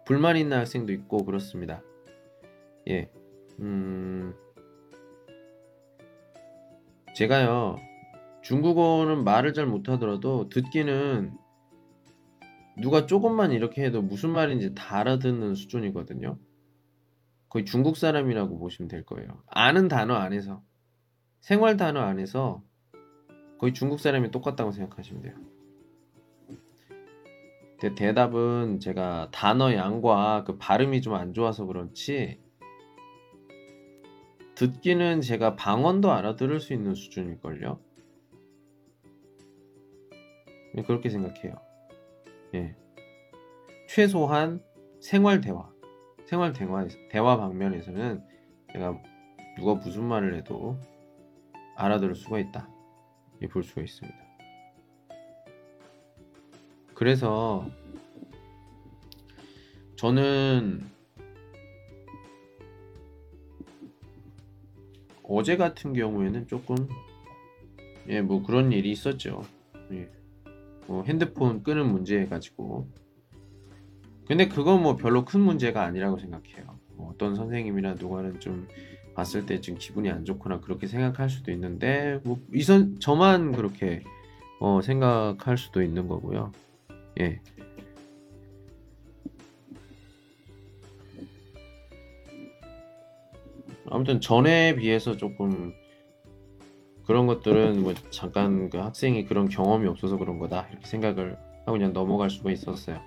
불만 있는 학생도 있고 그렇습니다. 예. 음. 제가요. 중국어는 말을 잘 못하더라도 듣기는 누가 조금만 이렇게 해도 무슨 말인지 다 알아듣는 수준이거든요. 거의 중국 사람이라고 보시면 될 거예요. 아는 단어 안에서 생활 단어 안에서 거의 중국 사람이 똑같다고 생각하시면 돼요. 대, 대답은 제가 단어 양과 그 발음이 좀 안 좋아서 그렇지 듣기는 제가 방언도 알아들을 수 있는 수준일걸요. 네, 그렇게 생각해요. 예. 최소한 생활 대화, 생활 대화, 대화 방면에서는 제가 누가 무슨 말을 해도 알아들을 수가 있다. 볼 수가 있습니다. 그래서 저는 어제 같은 경우에는 조금 예 뭐 그런 일이 있었죠. 예. 뭐 핸드폰 끄는 문제 가지고 근데 그건 뭐 별로 큰 문제가 아니라고 생각해요. 뭐 어떤 선생님이나 누가는 좀 봤을 때 지금 기분이 안 좋거나 그렇게 생각할 수도 있는데 뭐 이선 저만 그렇게 어 생각할 수도 있는 거고요. 예. 아무튼 전에 비해서 조금 그런 것들은 뭐 잠깐 그 학생이 그런 경험이 없어서 그런 거다 이렇게 생각을 하고 그냥 넘어갈 수가 있었어요.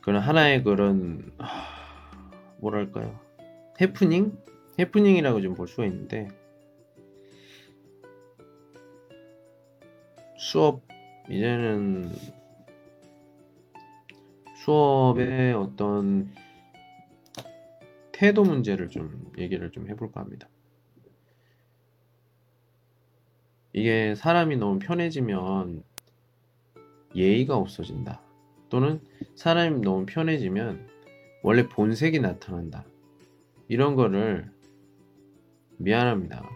그런 하나의 그런 뭐랄까요 해프닝 해프닝이라고 좀 볼 수가 있는데 수업 이제는 수업의 어떤 태도 문제를 좀 얘기를 좀 해볼까 합니다. 이게 사람이 너무 편해지면 예의가 없어진다. 또는 사람이 너무 편해지면 원래 본색이 나타난다. 이런 거를 미안합니다.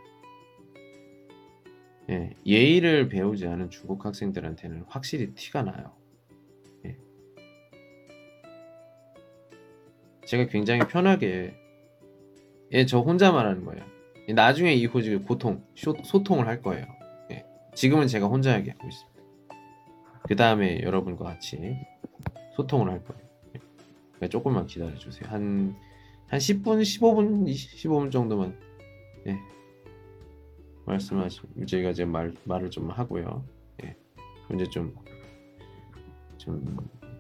예, 예의를 배우지 않은 중국 학생들한테는 확실히 티가 나요. 예. 제가 굉장히 편하게 예, 저 혼자 말하는 거예요. 나중에 이 호직을 보통 소통을 할 거예요. 예. 지금은 제가 혼자 얘기하고 있습니다. 그 다음에 여러분과 같이 소통을 할 거예요. 예. 그러니까 조금만 기다려 주세요. 한, 한 10분, 15분, 15분 정도만 예. 말씀하시면 저희가 이제 말 말을 좀 하고요. 예. 이제 좀 좀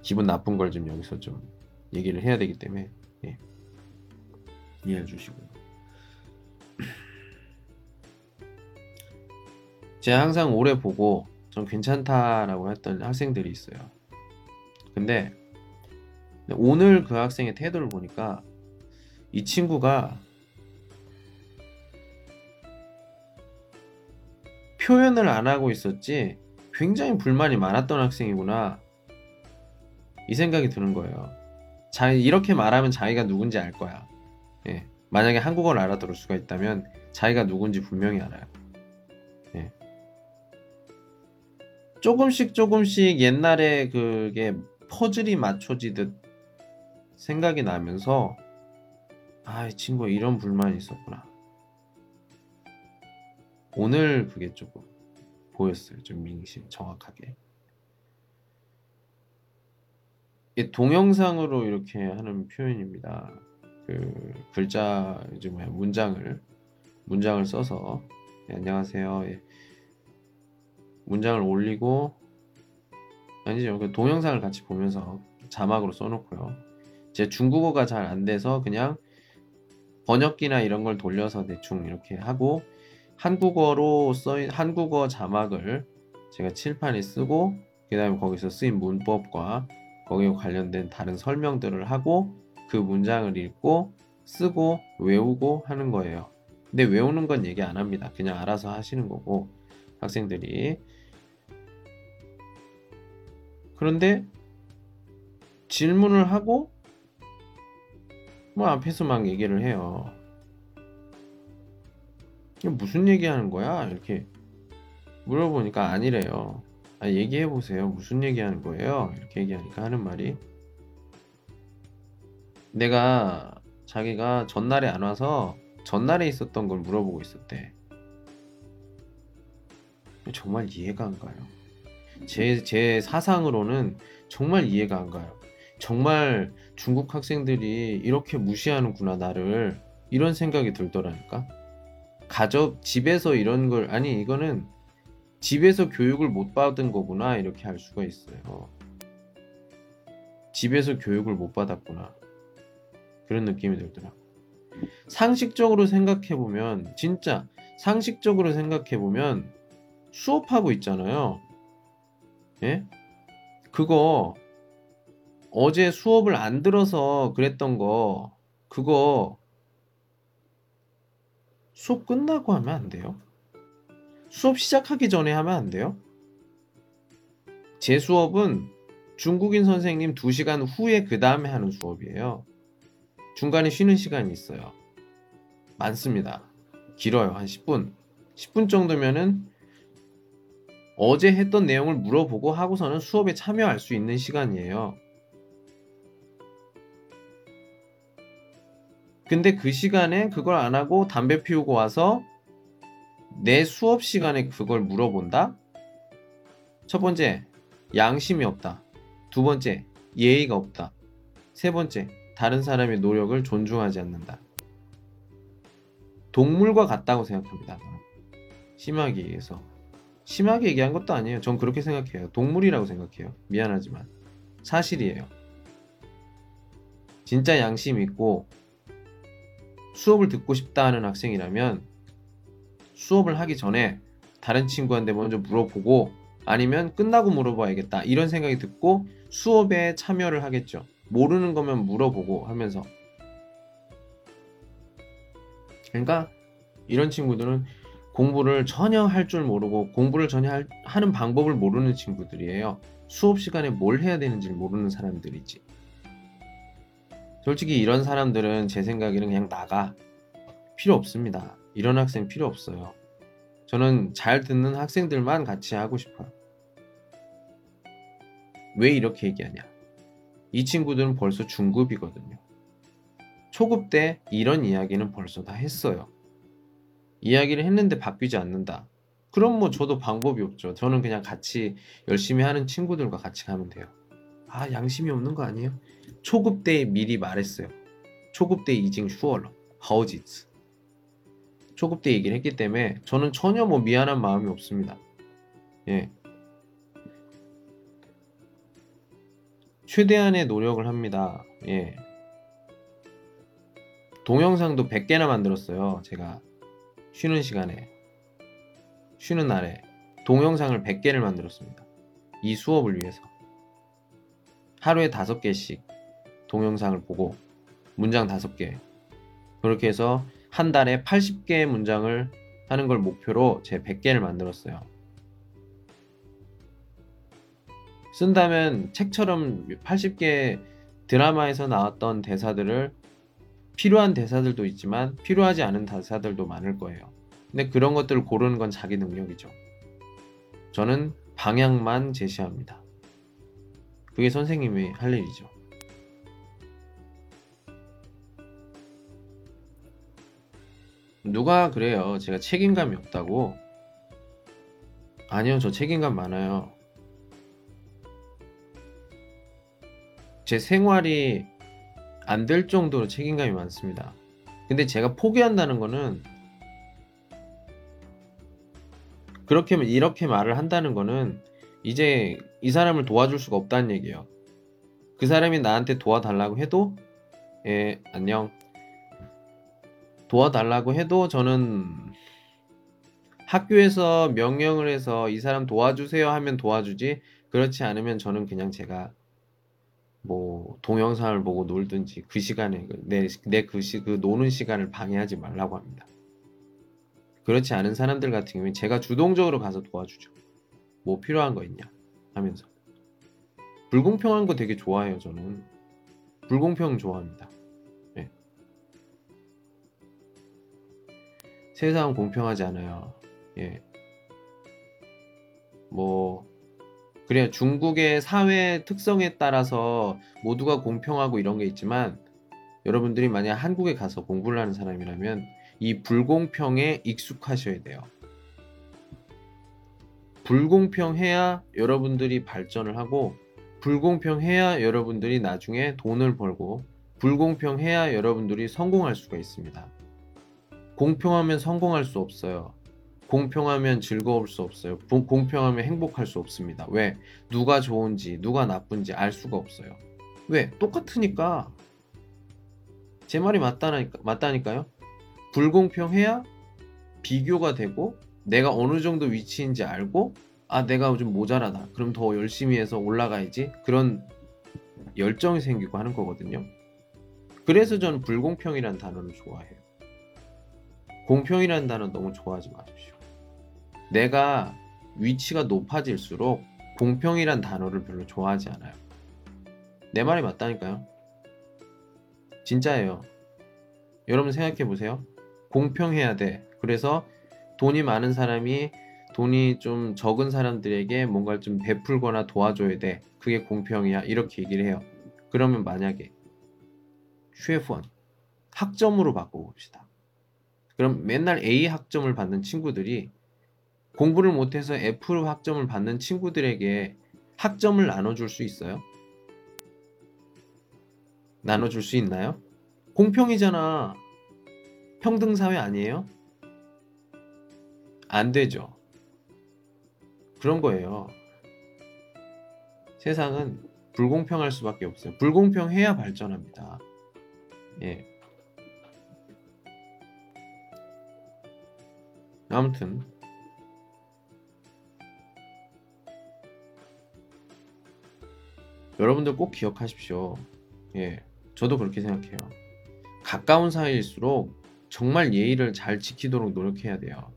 기분 나쁜 걸 좀 여기서 좀 얘기를 해야 되기 때문에 예. 이해해 주시고요. 제가 항상 오래 보고 좀 괜찮다라고 했던 학생들이 있어요. 근데 오늘 그 학생의 태도를 보니까 이 친구가 표현을 안 하고 있었지 굉장히 불만이 많았던 학생이구나 이 생각이 드는 거예요. 자 이렇게 말하면 자기가 누군지 알 거야. 예. 만약에 한국어를 알아들을 수가 있다면 자기가 누군지 분명히 알아요. 예. 조금씩 조금씩 옛날에 그게 퍼즐이 맞춰지듯 생각이 나면서 아, 이 친구가 이런 불만이 있었구나. 오늘 그게 조금 보였어요. 좀 민심 정확하게. 이게 동영상으로 이렇게 하는 표현입니다. 그 글자 이제 뭐야 문장을 문장을 써서 예, 안녕하세요. 예. 문장을 올리고 아니죠. 그 동영상을 같이 보면서 자막으로 써놓고요. 제 중국어가 잘 안 돼서 그냥 번역기나 이런 걸 돌려서 대충 이렇게 하고 한국어로 써인 한국어 자막을 제가 칠판에 쓰고 그다음에 거기서 쓰인 문법과 거기에 관련된 다른 설명들을 하고 그 문장을 읽고 쓰고 외우고 하는 거예요. 근데 외우는 건 얘기 안 합니다. 그냥 알아서 하시는 거고 학생들이 그런데 질문을 하고 뭐 앞에서 막 얘기를 해요. 무슨 얘기하는 거야? 이렇게 물어보니까 아니래요. 아, 얘기해 보세요. 무슨 얘기하는 거예요? 이렇게 얘기하니까 하는 말이 내가 자기가 전날에 안 와서 전날에 있었던 걸 물어보고 있었대. 정말 이해가 안 가요. 제, 제 사상으로는 정말 이해가 안 가요. 정말 중국 학생들이 이렇게 무시하는구나, 나를. 이런 생각이 들더라니까. 가족, 집에서 이런 걸, 아니, 이거는 집에서 교육을 못 받은 거구나, 이렇게 할 수가 있어요. 집에서 교육을 못 받았구나. 그런 느낌이 들더라. 상식적으로 생각해 보면, 진짜, 상식적으로 생각해 보면, 수업하고 있잖아요. 예? 그거 어제 수업을 안 들어서 그랬던 거 그거 수업 끝나고 하면 안 돼요? 수업 시작하기 전에 하면 안 돼요? 제 수업은 중국인 선생님 2시간 후에 그 다음에 하는 수업이에요. 중간에 쉬는 시간이 있어요. 많습니다. 길어요. 한 10분. 10분 정도면은 어제 했던 내용을 물어보고 하고서는 수업에 참여할 수 있는 시간이에요. 근데 그 시간에 그걸 안 하고 담배 피우고 와서 내 수업 시간에 그걸 물어본다? 첫 번째, 양심이 없다. 두 번째, 예의가 없다. 세 번째, 다른 사람의 노력을 존중하지 않는다. 동물과 같다고 생각합니다. 심하게 얘기해서. 심하게 얘기한 것도 아니에요. 전 그렇게 생각해요. 동물이라고 생각해요. 미안하지만. 사실이에요. 진짜 양심 있고 수업을 듣고 싶다 하는 학생이라면 수업을 하기 전에 다른 친구한테 먼저 물어보고 아니면 끝나고 물어봐야겠다. 이런 생각이 듣고 수업에 참여를 하겠죠. 모르는 거면 물어보고 하면서. 그러니까 이런 친구들은 공부를 전혀 할 줄 모르고 공부를 전혀 할, 하는 방법을 모르는 친구들이에요. 수업 시간에 뭘 해야 되는지 모르는 사람들이지. 솔직히 이런 사람들은 제 생각에는 그냥 나가. 필요 없습니다. 이런 학생 필요 없어요. 저는 잘 듣는 학생들만 같이 하고 싶어요. 왜 이렇게 얘기하냐? 이 친구들은 벌써 중급이거든요. 초급 때 이런 이야기는 벌써 다 했어요. 이야기를 했는데 바뀌지 않는다. 그럼 뭐 저도 방법이 없죠. 저는 그냥 같이 열심히 하는 친구들과 같이 가면 돼요. 아, 양심이 없는 거 아니에요? 초급 때 미리 말했어요. 초급 때 이징 슈얼러, 하오지츠. 초급 때 얘기를 했기 때문에 저는 전혀 뭐 미안한 마음이 없습니다. 예. 최대한의 노력을 합니다. 예. 동영상도 100개나 만들었어요. 제가 쉬는 시간에 쉬는 날에 동영상을 100개를 만들었습니다. 이 수업을 위해서 하루에 5개씩 동영상을 보고 문장 5개 그렇게 해서 한 달에 80개의 문장을 하는 걸 목표로 제 100개를 만들었어요. 쓴다면 책처럼 80개 드라마에서 나왔던 대사들을 필요한 대사들도 있지만 필요하지 않은 대사들도 많을 거예요. 근데 그런 것들을 고르는 건 자기 능력이죠. 저는 방향만 제시합니다. 그게 선생님이 할 일이죠. 누가 그래요? 제가 책임감이 없다고? 아니요, 저 책임감 많아요. 제 생활이 안 될 정도로 책임감이 많습니다. 근데 제가 포기한다는 거는 그렇게 이렇게 말을 한다는 거는 이제 이 사람을 도와줄 수가 없다는 얘기예요. 그 사람이 나한테 도와달라고 해도 예, 안녕. 도와달라고 해도 저는 학교에서 명령을 해서 이 사람 도와주세요 하면 도와주지 그렇지 않으면 저는 그냥 제가 뭐 동영상을 보고 놀든지 그 시간에 내내그 그 노는 시간을 방해하지 말라고 합니다. 그렇지 않은 사람들 같은 경우에 제가 주동적으로 가서 도와주죠. 뭐 필요한 거 있냐 하면서 불공평한 거 되게 좋아해요 저는 불공평 좋아합니다. 네. 세상은 공평하지 않아요. 예. 뭐 그래요. 중국의 사회 특성에 따라서 모두가 공평하고 이런 게 있지만 여러분들이 만약 한국에 가서 공부를 하는 사람이라면 이 불공평에 익숙하셔야 돼요. 불공평해야 여러분들이 발전을 하고 불공평해야 여러분들이 나중에 돈을 벌고 불공평해야 여러분들이 성공할 수가 있습니다. 공평하면 성공할 수 없어요. 공평하면 즐거울 수 없어요. 공평하면 행복할 수 없습니다. 왜? 누가 좋은지, 누가 나쁜지 알 수가 없어요. 왜? 똑같으니까. 제 말이 맞다니까, 맞다니까요? 불공평해야 비교가 되고, 내가 어느 정도 위치인지 알고, 아, 내가 좀 모자라다. 그럼 더 열심히 해서 올라가야지. 그런 열정이 생기고 하는 거거든요. 그래서 저는 불공평이라는 단어를 좋아해요. 공평이라는 단어 너무 좋아하지 마십시오. 내가 위치가 높아질수록 공평이란 단어를 별로 좋아하지 않아요. 내 말이 맞다니까요. 진짜예요. 여러분 생각해 보세요. 공평해야 돼. 그래서 돈이 많은 사람이 돈이 좀 적은 사람들에게 뭔가를 좀 베풀거나 도와줘야 돼. 그게 공평이야. 이렇게 얘기를 해요. 그러면 만약에 슈에프원 학점으로 바꿔봅시다. 그럼 맨날 A 학점을 받는 친구들이 공부를 못해서 F 학점을 받는 친구들에게 학점을 나눠줄 수 있어요? 나눠줄 수 있나요? 공평이잖아. 평등사회 아니에요? 안 되죠. 그런 거예요. 세상은 불공평할 수밖에 없어요. 불공평해야 발전합니다. 예. 아무튼 여러분들 꼭 기억하십시오. 예, 저도 그렇게 생각해요. 가까운 사이일수록 정말 예의를 잘 지키도록 노력해야 돼요.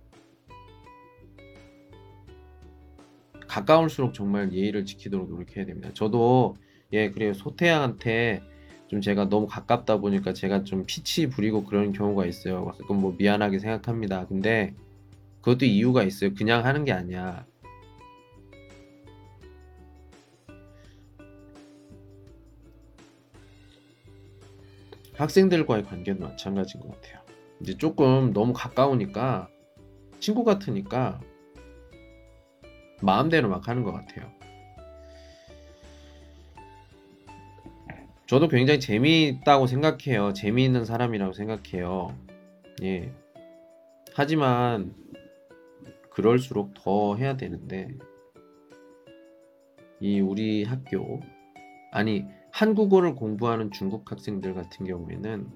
가까울수록 정말 예의를 지키도록 노력해야 됩니다. 저도 예 그래요 소태양한테 좀 제가 너무 가깝다 보니까 제가 좀 피치 부리고 그런 경우가 있어요. 가끔 뭐 미안하게 생각합니다. 근데 그것도 이유가 있어요. 그냥 하는 게 아니야. 학생들과의 관계도 마찬가지인 것 같아요. 이제 조금 너무 가까우니까 친구 같으니까 마음대로 막 하는 것 같아요. 저도 굉장히 재미있다고 생각해요. 재미있는 사람이라고 생각해요. 예. 하지만 그럴수록 더 해야 되는데 이 우리 학교 아니 한국어를 공부하는 중국 학생들 같은 경우에는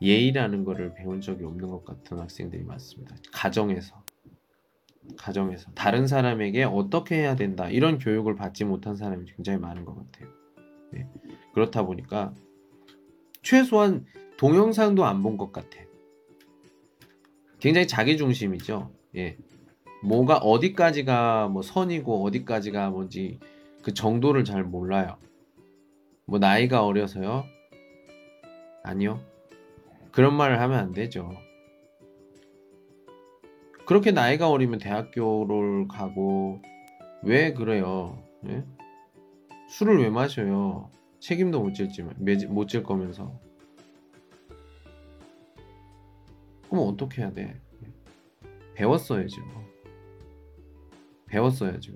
예의라는 것을 배운 적이 없는 것 같은 학생들이 많습니다. 가정에서 가정에서 다른 사람에게 어떻게 해야 된다 이런 교육을 받지 못한 사람이 굉장히 많은 것 같아요. 네. 그렇다 보니까 최소한 동영상도 안 본 것 같아. 굉장히 자기 중심이죠. 예. 뭐가 어디까지가 뭐 선이고 어디까지가 뭔지 그 정도를 잘 몰라요. 뭐 나이가 어려서요? 아니요. 그런 말을 하면 안 되죠. 그렇게 나이가 어리면 대학교를 가고 왜 그래요? 예? 술을 왜 마셔요? 책임도 못 질지만 못질 거면서. 그럼 어떻게 해야 돼? 배웠어야죠. 배웠어야죠.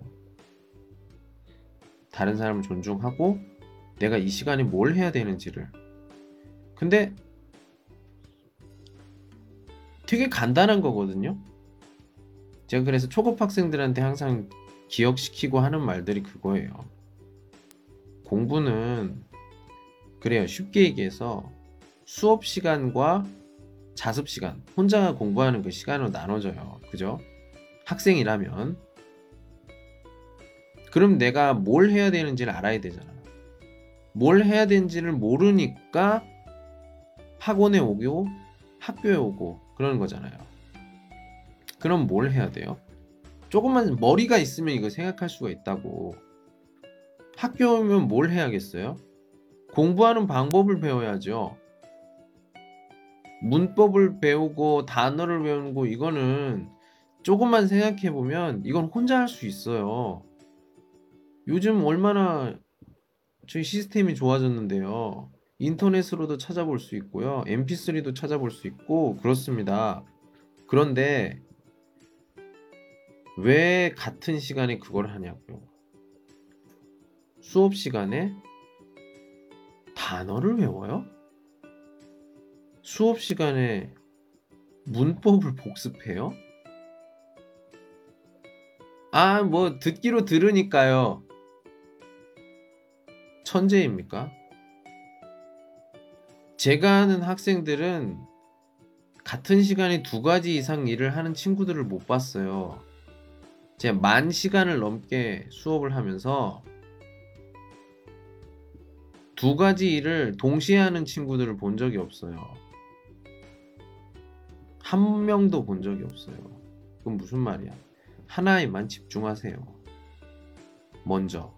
다른 사람을 존중하고 내가 이 시간에 뭘 해야 되는지를. 근데 되게 간단한 거거든요. 제가 그래서 초급 학생들한테 항상 기억시키고 하는 말들이 그거예요. 공부는 그래요. 쉽게 얘기해서 수업 시간과 자습 시간, 혼자 공부하는 그 시간으로 나눠져요. 그죠? 학생이라면. 그럼 내가 뭘 해야 되는지를 알아야 되잖아. 뭘 해야 되는지를 모르니까 학원에 오고 학교에 오고 그러는 거잖아요. 그럼 뭘 해야 돼요? 조금만 머리가 있으면 이거 생각할 수가 있다고. 학교 오면 뭘 해야겠어요? 공부하는 방법을 배워야죠. 문법을 배우고 단어를 배우고 이거는 조금만 생각해 보면 이건 혼자 할 수 있어요. 요즘 얼마나 저희 시스템이 좋아졌는데요. 인터넷으로도 찾아볼 수 있고요. mp3도 찾아볼 수 있고 그렇습니다. 그런데 왜 같은 시간에 그걸 하냐고요. 수업 시간에 단어를 외워요? 수업 시간에 문법을 복습해요? 아, 뭐 듣기로 들으니까요. 천재입니까? 제가 아는 학생들은 같은 시간에 두 가지 이상 일을 하는 친구들을 못 봤어요. 제가 만 시간을 넘게 수업을 하면서 두 가지 일을 동시에 하는 친구들을 본 적이 없어요. 한 명도 본 적이 없어요. 그건 무슨 말이야? 하나에만 집중하세요. 먼저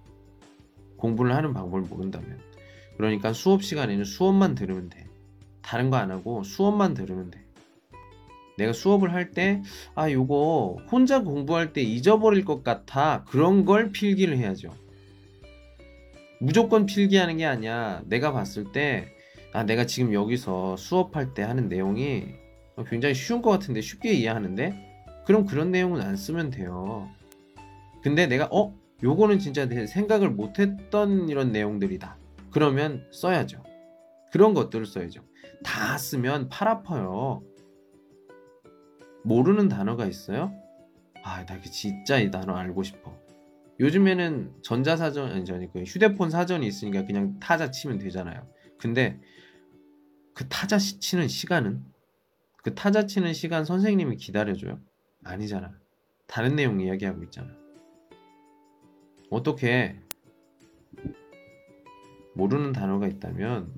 공부를 하는 방법을 모른다면 그러니까 수업 시간에는 수업만 들으면 돼. 다른 거 안 하고 수업만 들으면 돼. 내가 수업을 할 때, 아, 요거 혼자 공부할 때 잊어버릴 것 같아. 그런 걸 필기를 해야죠. 무조건 필기하는 게 아니야. 내가 봤을 때, 아, 내가 지금 여기서 수업할 때 하는 내용이 굉장히 쉬운 것 같은데 쉽게 이해하는데? 그럼 그런 내용은 안 쓰면 돼요. 근데 내가, 어? 요거는 진짜 내 생각을 못했던 이런 내용들이다. 그러면 써야죠. 그런 것들을 써야죠. 다 쓰면 팔 아파요. 모르는 단어가 있어요? 아, 나 진짜 이 단어 알고 싶어. 요즘에는 전자사전, 아니, 저니 그 휴대폰 사전이 있으니까 그냥 타자 치면 되잖아요. 근데 그 타자 치는 시간은? 그 타자 치는 시간 선생님이 기다려줘요? 아니잖아. 다른 내용 이야기하고 있잖아. 어떻게 모르는 단어가 있다면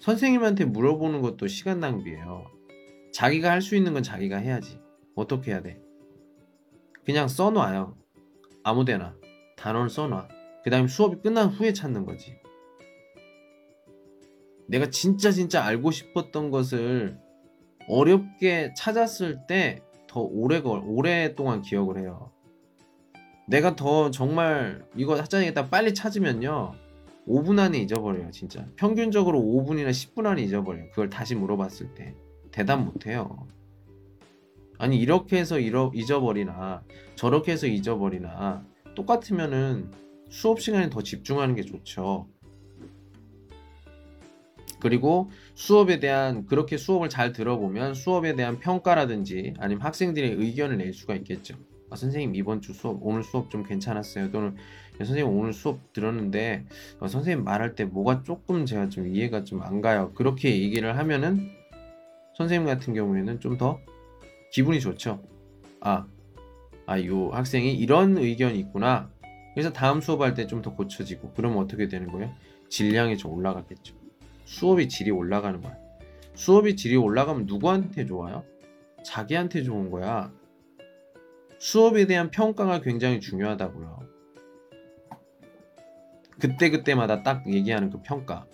선생님한테 물어보는 것도 시간 낭비예요. 자기가 할 수 있는 건 자기가 해야지. 어떻게 해야 돼? 그냥 써놔요. 아무 데나 단어를 써놔. 그 다음에 수업이 끝난 후에 찾는 거지. 내가 진짜 진짜 알고 싶었던 것을 어렵게 찾았을 때 더 오래 걸 오랫동안 기억을 해요. 내가 더 정말 이거 하자니까 빨리 찾으면요. 5분 안에 잊어버려요, 진짜. 평균적으로 5분이나 10분 안에 잊어버려요. 그걸 다시 물어봤을 때. 대답 못해요. 아니, 이렇게 해서 잃어, 잊어버리나, 저렇게 해서 잊어버리나, 똑같으면은 수업 시간에 더 집중하는 게 좋죠. 그리고 수업에 대한 그렇게 수업을 잘 들어보면 수업에 대한 평가라든지 아니면 학생들의 의견을 낼 수가 있겠죠. 아, 선생님 이번 주 수업 오늘 수업 좀 괜찮았어요. 또는 야, 선생님 오늘 수업 들었는데 어, 선생님 말할 때 뭐가 조금 제가 좀 이해가 좀 안 가요. 그렇게 얘기를 하면은 선생님 같은 경우에는 좀 더 기분이 좋죠. 아, 아, 요 학생이 이런 의견이 있구나. 그래서 다음 수업할 때 좀 더 고쳐지고 그러면 어떻게 되는 거예요? 질량이 좀 올라가겠죠. 수업이 질이 올라가는 거야. 수업이 질이 올라가면 누구한테 좋아요? 자기한테 좋은 거야. 수업에 대한 평가가 굉장히 중요하다고요. 그때그때마다 딱 얘기하는 그 평가.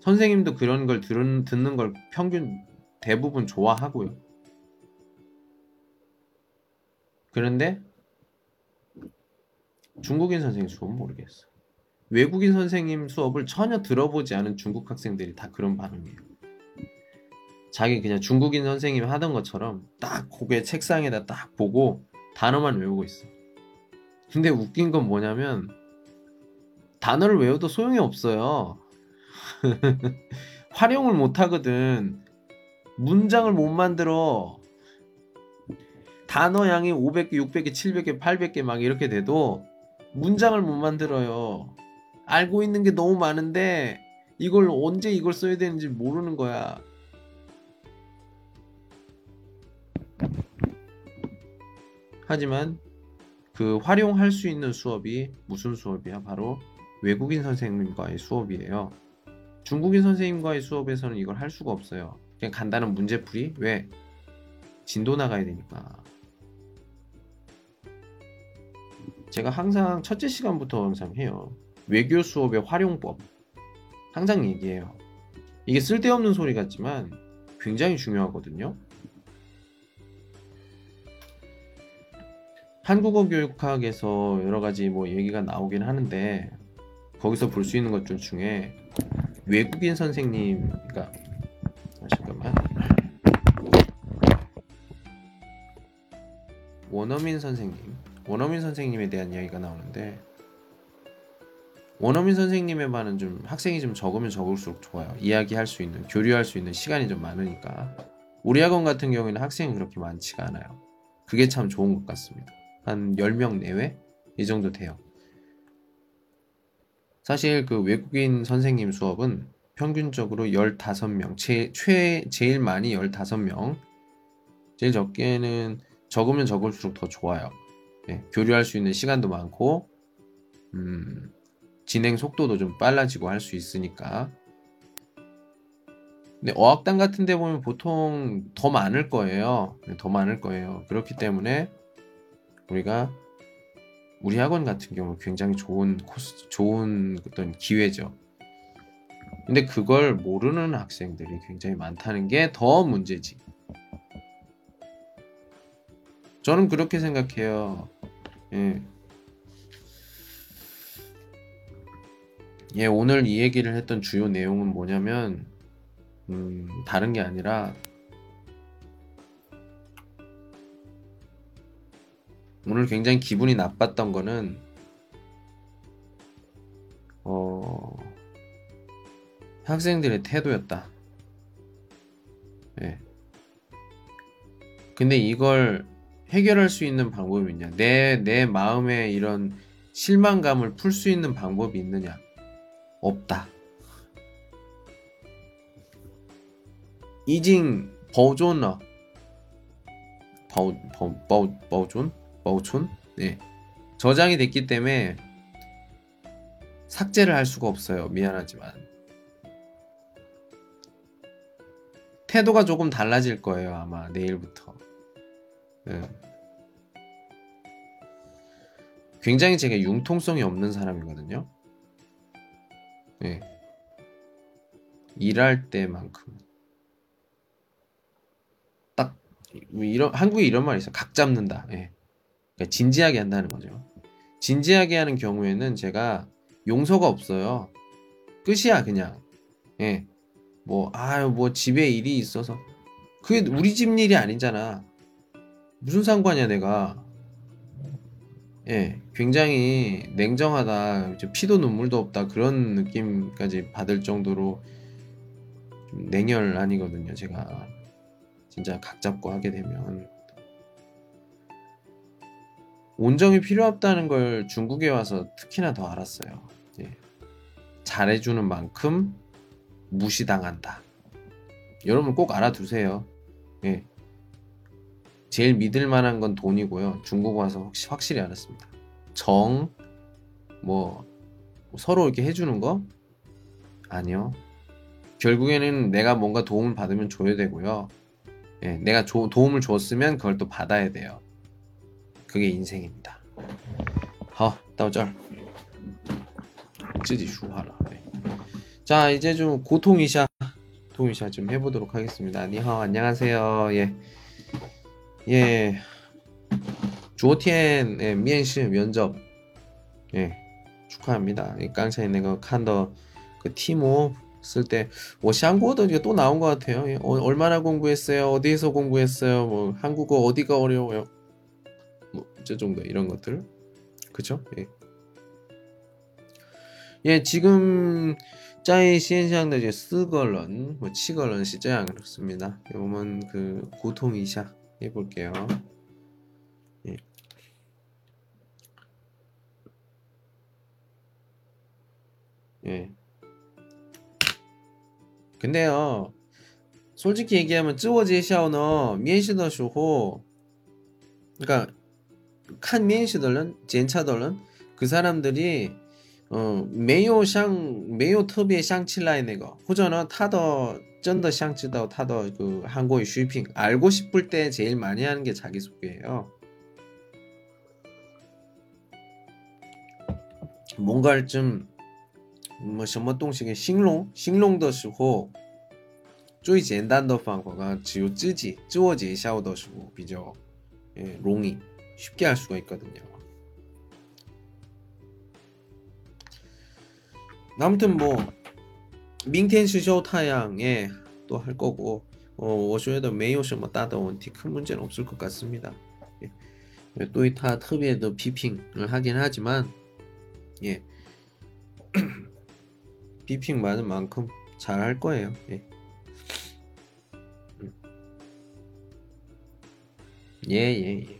선생님도 그런 걸 들은, 듣는 걸 평균 대부분 좋아하고요. 중국인 선생님 수업 모르겠어. 외국인 선생님 수업을 전혀 들어보지 않은 중국 학생들이 다 그런 반응이에요. 자기 그냥 중국인 선생님 하던 것처럼 딱 고개 책상에다 딱 보고 단어만 외우고 있어. 근데 웃긴 건 뭐냐면 단어를 외워도 소용이 없어요. 활용을 못 하거든. 문장을 못 만들어. 단어 양이 500개, 600개, 700개, 800개 막 이렇게 돼도 문장을 못 만들어요. 알고 있는 게 너무 많은데 이걸 언제 이걸 써야 되는지 모르는 거야. 하지만 그 활용할 수 있는 수업이 무슨 수업이야? 바로 외국인 선생님과의 수업이에요. 중국인 선생님과의 수업에서는 이걸 할 수가 없어요. 그냥 간단한 문제풀이? 왜? 진도 나가야 되니까. 제가 항상 첫째 시간부터 항상 해요. 외교 수업의 활용법. 항상 얘기해요. 이게 쓸데없는 소리 같지만 굉장히 중요하거든요. 한국어 교육학에서 여러 가지 뭐 얘기가 나오긴 하는데 거기서 볼 수 있는 것중 중에 외국인 선생님, 그러니까 아, 잠깐만 원어민 선생님, 원어민 선생님에 대한 이야기가 나오는데 원어민 선생님의 반은 좀 학생이 좀 적으면 적을수록 좋아요. 이야기할 수 있는, 교류할 수 있는 시간이 좀 많으니까. 우리 학원 같은 경우에는 학생이 그렇게 많지가 않아요. 그게 참 좋은 것 같습니다. 한 10명 내외? 이 정도 돼요. 사실 그 외국인 선생님 수업은 평균적으로 15명, 제, 최, 제일 많이 15명, 제일 적게는 적으면 적을수록 더 좋아요. 예, 교류할 수 있는 시간도 많고, 음, 진행 속도도 좀 빨라지고 할 수 있으니까. 근데 어학당 같은 데 보면 보통 더 많을 거예요. 네, 더 많을 거예요. 그렇기 때문에 우리가 우리 학원 같은 경우 굉장히 좋은 코스, 좋은 어떤 기회죠. 근데 그걸 모르는 학생들이 굉장히 많다는 게 더 문제지. 저는 그렇게 생각해요. 예. 예, 오늘 이 얘기를 했던 주요 내용은 뭐냐면, 음, 다른 게 아니라, 오늘 굉장히 기분이 나빴던 거는 어 학생들의 태도였다. 예. 근데 이걸 해결할 수 있는 방법이 있냐? 내, 내 마음에 이런 실망감을 풀 수 있는 방법이 있느냐? 없다. 已经保存了 保, 保, 保, 保存? 保存? 네. 저장이 됐기 때문에 삭제를 할 수가 없어요. 미안하지만. 태도가 조금 달라질 거예요. 아마 내일부터. 네. 굉장히 제가 융통성이 없는 사람이거든요. 네. 일할 때만큼 딱 이런 한국에 이런 말이 있어. 각 잡는다. 예. 그러니까 진지하게 한다는 거죠. 진지하게 하는 경우에는 제가 용서가 없어요. 끝이야 그냥. 예. 뭐 아유 뭐 집에 일이 있어서 그게 우리 집 일이 아니잖아. 무슨 상관이야 내가. 예, 굉장히 냉정하다, 피도 눈물도 없다 그런 느낌까지 받을 정도로 냉혈 아니거든요. 제가 진짜 각 잡고 하게 되면 온정이 필요 없다는 걸 중국에 와서 특히나 더 알았어요. 예. 잘해주는 만큼 무시당한다. 여러분 꼭 알아두세요. 예. 제일 믿을 만한 건 돈이고요. 중국 와서 혹시 확실히 알았습니다. 정, 뭐, 서로 이렇게 해주는 거? 아니요. 결국에는 내가 뭔가 도움을 받으면 줘야 되고요. 예, 내가 조, 도움을 줬으면 그걸 또 받아야 돼요. 그게 인생입니다. 好,到这儿.自己说话了. 네. 자, 이제 좀 고통이샤, 통이샤 좀 해보도록 하겠습니다. 니하오, 안녕하세요. 예. 예. 昨天, 예, 면시 면접. 예, 축하합니다. 깡차이 내가 칸더 그 티모 쓸 때, 뭐 샹고도 이게 또 나온 것 같아요. 예, 어, 얼마나 공부했어요? 어디에서 공부했어요? 뭐 한국어 어디가 어려워요? 뭐 이제 정도 이런 것들 그쵸? 예. 예, 지금 짜이 시엔샹도 이제 쓰걸런 뭐 치걸런 시장 그렇습니다. 보면 그 고통이샤 해볼게요. 예. 예. 근데요, 솔직히 얘기하면 쯔워지 샤오너 미엔시더 쇼호 그러니까 칸 면试的人, 检查的人그 사람들이 어, 没有像没有特别想起来那个或者呢他的真的想知道他的그 한국의 쇼핑 알고 싶을 때 제일 많이 하는 게 자기소개예요. 뭔가를 좀什么东西形容形容的时候最简单的方法只有自己自我介绍的时候比较容易 쉽게 할 수가 있거든요. 아무튼 뭐 민텐시 쇼 타양에 또 할 거고 어, 워쇼에도 메이오쇼 뭐 따다 원티 큰 문제는 없을 것 같습니다. 예. 예 또이 타 특별도 비핑을 하긴 하지만 예 비핑 많은 만큼 잘 할 거예요. 예. 음. 예, 예, 예.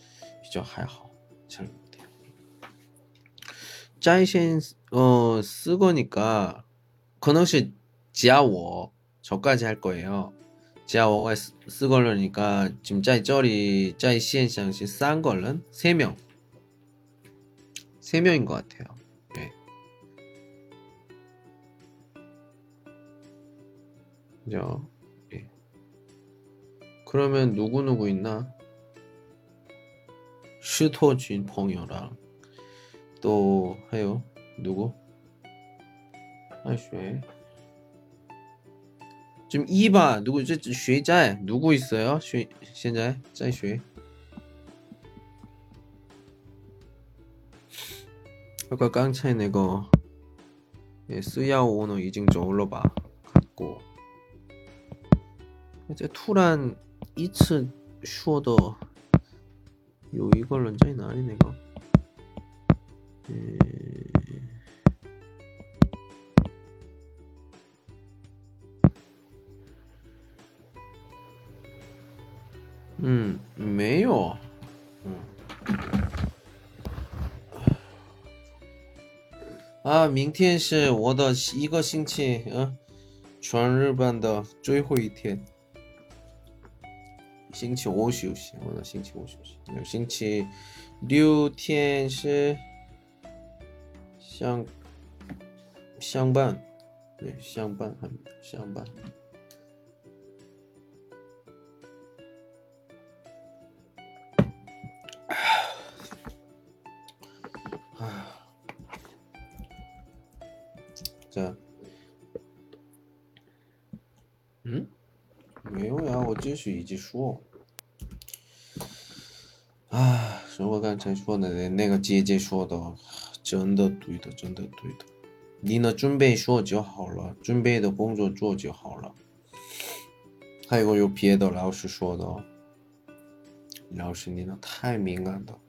比较还好，잘 못해요。在线呃쓰거니까可能是加我 저까지 할 거예요. 제가 워가 쓰걸러니까 지금 짜이 쩌리 짜이 시엔샹시 싼 걸른 세 명. 세 명인 것 같아요. 네. 그죠? 예. 그러면 누구 누구 있나? 슈토진 펑이랑 또 해요. 누구? 아이쉐. 지금 이바 누구? 저 쉐자 누구 있어요? 쉐 현재 在学 아까 깡차이 내거. 예, 쓰야오는 이징 저울러봐. 갖고. 이제 투란 이츠 슈어더 요 이걸로 짜이나 아니 내가 예... 嗯，没有，嗯，啊，明天是我的一个星期，嗯，全日本的最后一天， 星期五休息，我那星期五休息。那星期六天是相相伴，对，相伴很相伴。啊这，这。继是一直说，啊！是我刚才说的那那个姐姐说的，真的对的，真的对的。你呢，准备说就好了，准备的工作做就好了。还有个有别的老师说的，老师你呢太敏感了。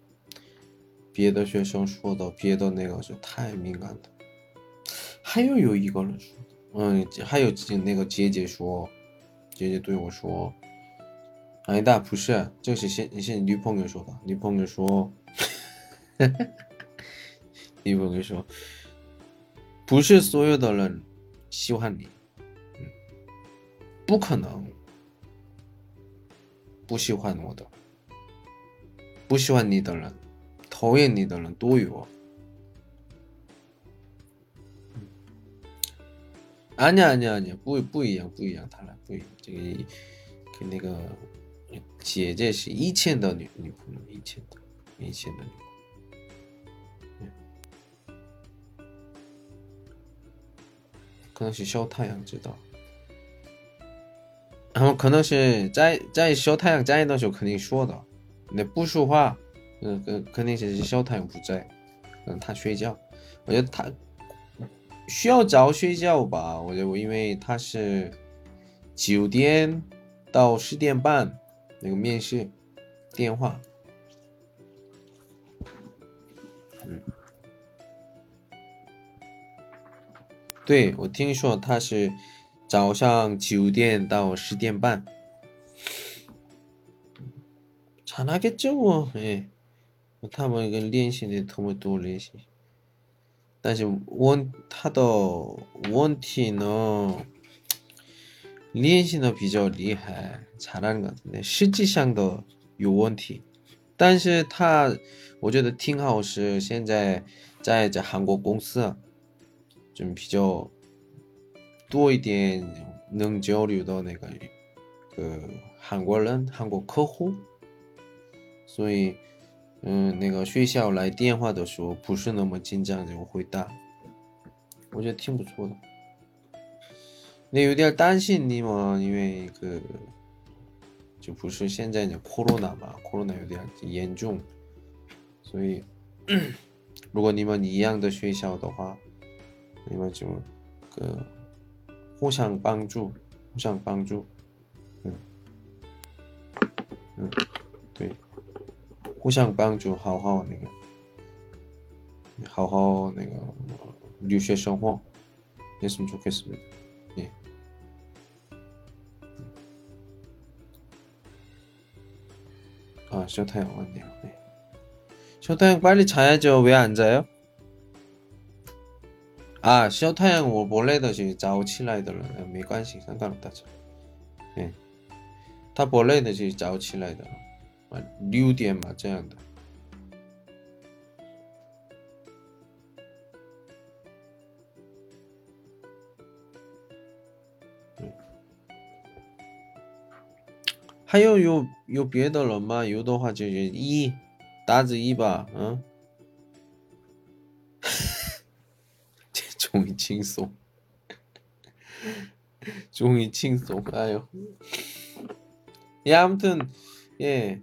别的学生说的，别的那个是太敏感的。还有有一个人说，嗯，还有那个姐姐说。姐姐对我说，哎，大不是，这是现现女朋友说的，女朋友说，女朋友说，不是所有的人喜欢你，嗯，不可能不喜欢我的，不喜欢你的人讨厌你的人都有。아니야 아니야 아니야 不不一样不一样，他俩不一样。这个这个那个姐姐是以前的女女朋友，以前的以前的女。 可能是小太阳知道，然后可能是在在小太阳在的时候肯定说的，那不说话，嗯，肯肯定是小太阳不在，嗯，他睡觉，我觉得他 需要早睡觉吧，我觉得我因为他是九点到十点半那个面试电话，嗯。对，我听说他是早上九点到十点半。잘하겠죠 뭐， 哎，他们跟练习的他们多练习。 但是问他的问题呢，练习的比较厉害，잘하는것같은 데， 实际上的有问题。但是他我觉得挺好，是现在在这韩国公司。좀 비교 多一点能交流的那个，个韩国人、韩国客户，所以， 嗯那个学校来电话的时候不是那么紧张就回答，我觉得挺不错的。那有点担心你嘛，因为个就不是现在的 corona 嘛，corona 有点严重，所以如果你们一样的学校的话，你们就个互相帮助，互相帮助，嗯嗯，对。 互相帮助，好好那个，好好那个留学生活，했으면 좋겠습니다. 예. 아, 쇼타형 왔네요. 네. 쇼타형 빨리 자야죠. 왜 안 자요? 啊，小太阳我我累的是早起来的人，没关系，刚刚大家，哎，他不累的是早起 리우 디엔 맞아야 한다. 하여 요 요 비에더 런마 요도 화제 이 다즈 이바 응 종이 칭송. 종이 칭송. 아유. 예 아무튼 예.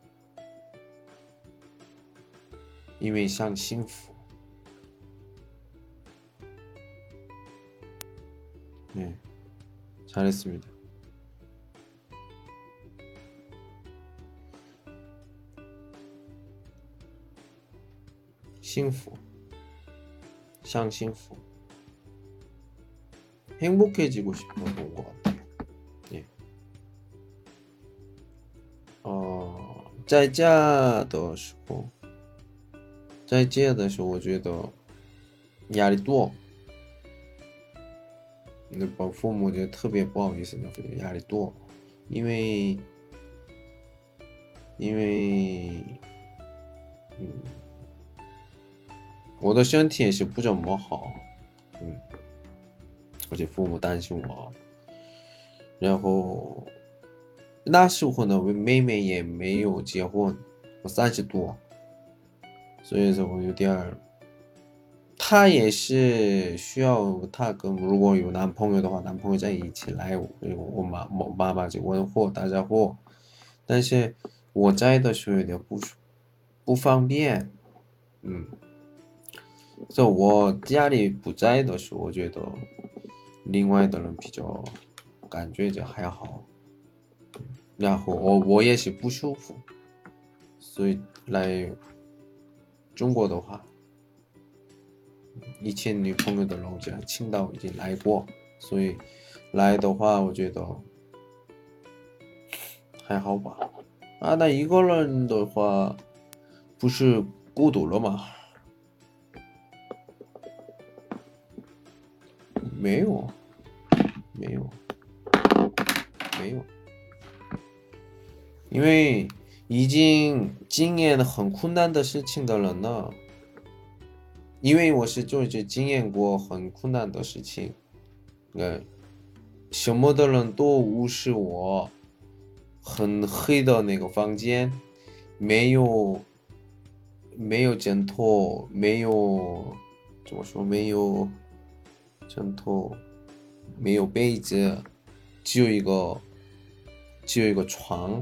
因为想幸福，对，잘했습니 다， 幸福，想幸福。 행복해지고 싶어본 것 같아요. 예. 어, 在家的时候， 在家的时候，我觉得压力多。那帮父母就特别不好意思，压力多，因为因为，嗯，我的身体也是不怎么好，嗯。而且父母担心我，然后那时候呢，我妹妹也没有结婚，我三十多，所以说我有点儿，她也是需要她跟如果有男朋友的话，男朋友在一起来，我我妈我妈妈就问候大家伙，但是我在的时候有点不不方便，嗯，就我家里不在的时候，我觉得。另外的人比较感觉就还好，然后我我也是不舒服，所以来中国的话，以前女朋友的老家青岛已经来过，所以来的话，我觉得还好吧。啊，那一个人的话，不是孤独了吗？没有，没有，没有，因为已经经验很困难的事情的人了。因为我是就是经验过很困难的事情，嗯，什么的人都无视我，很黑的那个房间，没有没有枕头，没有怎么说没有枕头，没有被子，只有一个只有一个床，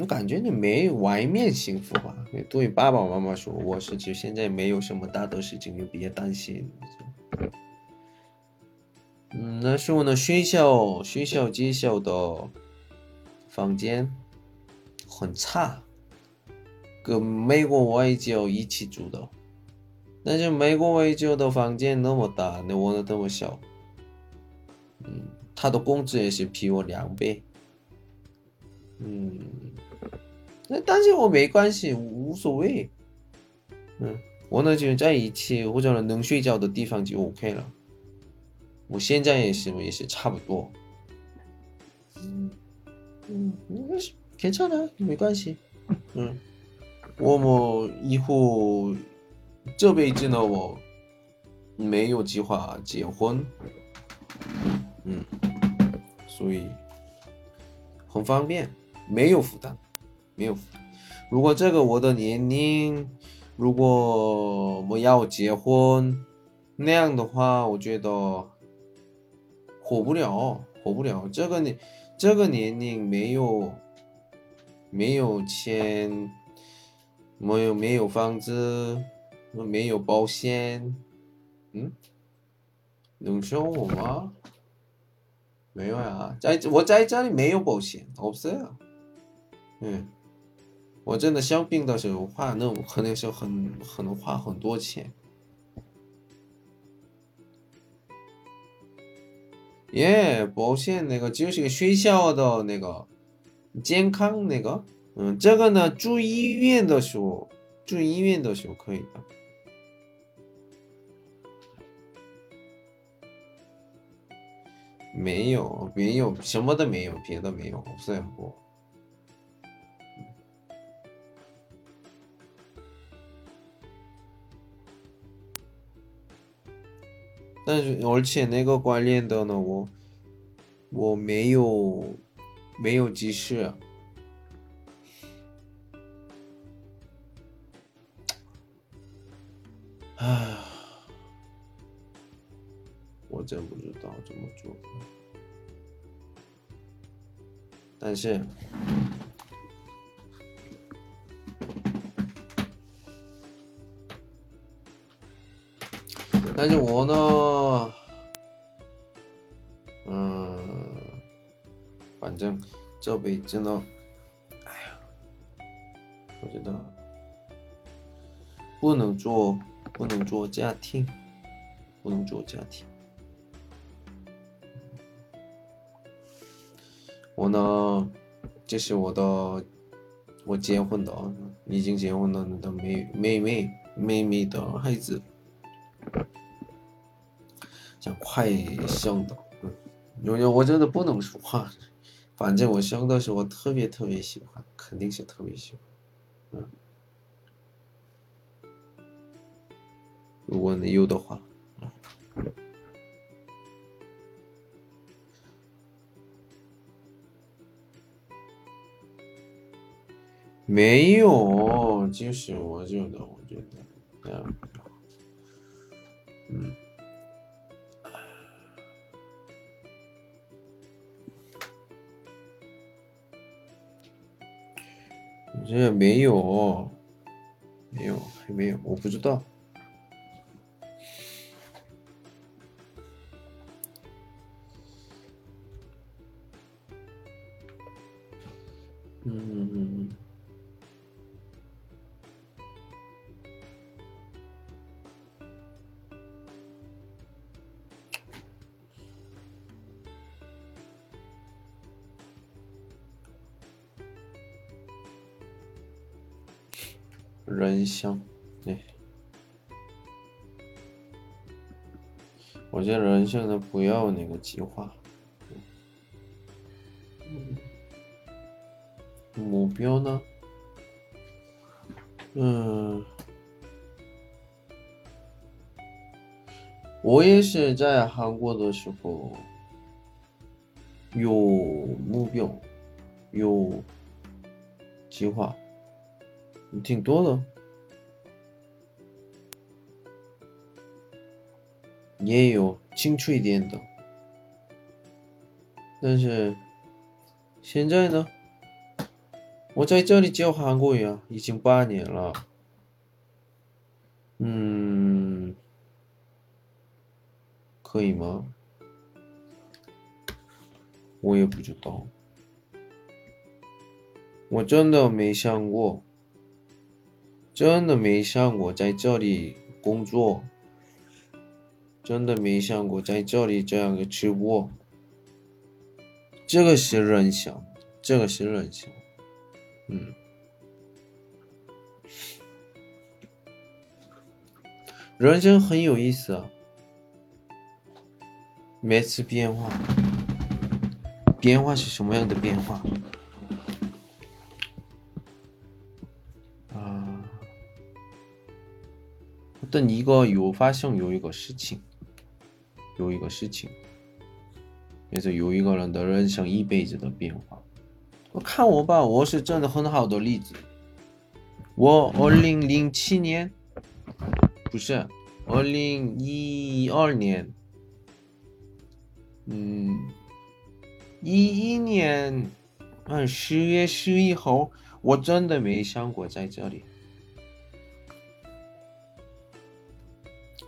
我感觉你没外面幸福吧？你对爸爸妈妈说，我是就现在没有什么大的事情，你别担心。嗯，那是我的学校学校介绍的房间很差，跟美国外教一起住的。但是美国外教的房间那么大，那我的那么小。嗯，他的工资也是比我两倍。嗯。那但是我没关系，无所谓。嗯，我呢就在一起或者能睡觉的地方就 OK 了。我现在也是也是差不多。嗯嗯，没关系，괜찮아没关系。嗯，我们以后这辈子呢，我没有计划结婚。嗯，所以很方便，没有负担。 没有，如果这个我的年龄，如果我要结婚那样的话，我觉得活不了，活不了。这个年，这个年龄没有没有钱，没有没有房子，没有保险，嗯，能生活吗？没有呀，在我在这里没有保险，없어 요， 嗯。 我真的生病的时候花那我可能是很很花很多钱。耶，保险那个就是个学校的那个健康那个，嗯，这个呢住医院的时候住医院的时候可以的。没有没有什么都没有，别的没有，是不。但是而且那个关联的呢，我我没有没有及时，唉，我真不知道怎么做。但是。 但是我呢，嗯，反正这辈子呢，哎呀，我觉得不能做，不能做家庭，不能做家庭。我呢，这是我的，我结婚的，已经结婚了的妹妹妹，妹妹的孩子，快香的，嗯，有有我真的不能说话，反正我香的是我特别特别喜欢，肯定是特别喜欢，嗯，如果你有的话，没有，就是我觉得，我觉得，这样，嗯，这没有，没有，还没有，我不知道。嗯。人香，对，我觉得人现在不要那个计划，目标呢？嗯，我也是在韩国的时候有目标，有计划。挺多的，也有清楚一点的，但是现在呢，我在这里教韩国语啊，已经八年了，嗯，可以吗？我也不知道，我真的没想过。真的没想过在这里工作，真的没想过在这里这样的直播。这个是人想，这个是人想，嗯，人生很有意思啊，每次变化，变化是什么样的变化？但一个有发生有一个事情，有一个事情，也是有一个人的人生一辈子的变化。我看我吧，我是真的很好的例子。我二零零七年，不是二零一二年，嗯，一一年，嗯，十月十一号，我真的没想过在这里。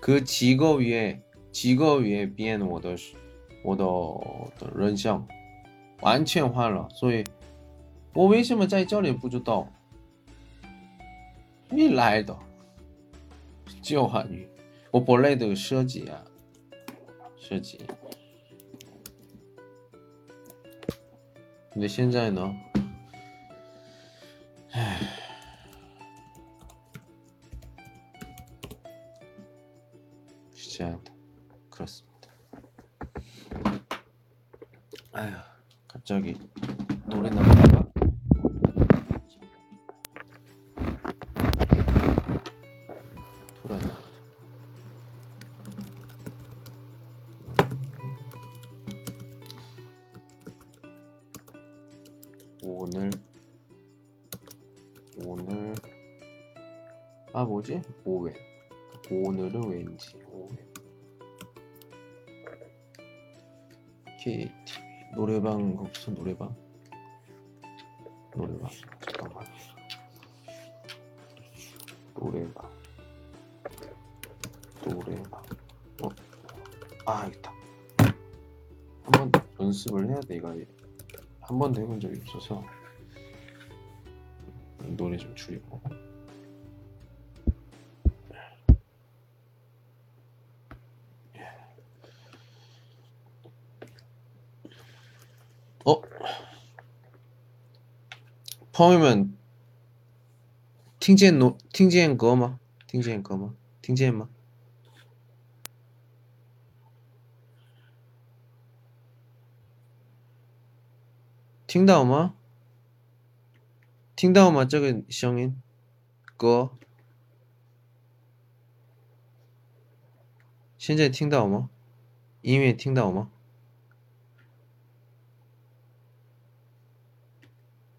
그 직업 위에 직업 위에 비엔 워더 워더 런상 완전 换了，所以我为什么在这里不知道？你来的设计啊，设计。那现在呢？唉。 돼. 그렇습니다. 아휴, 갑자기 노래 나오다가 돌아다. 오늘 오늘 아 뭐지? 오해 오늘은 왠지 오해 KTV 노래방 거기서 노래방? 노래방. 잠깐만. 노래방. 노래방. 어? 아 있다. 한번 연습을 해야 돼 이거. 한 번도 해본 적이 없어서. 노래 좀 줄이고 朋友们听见侬听见歌吗？听见歌吗？听见吗？听到吗？听到吗？这个声音歌现在听到吗？音乐听到吗？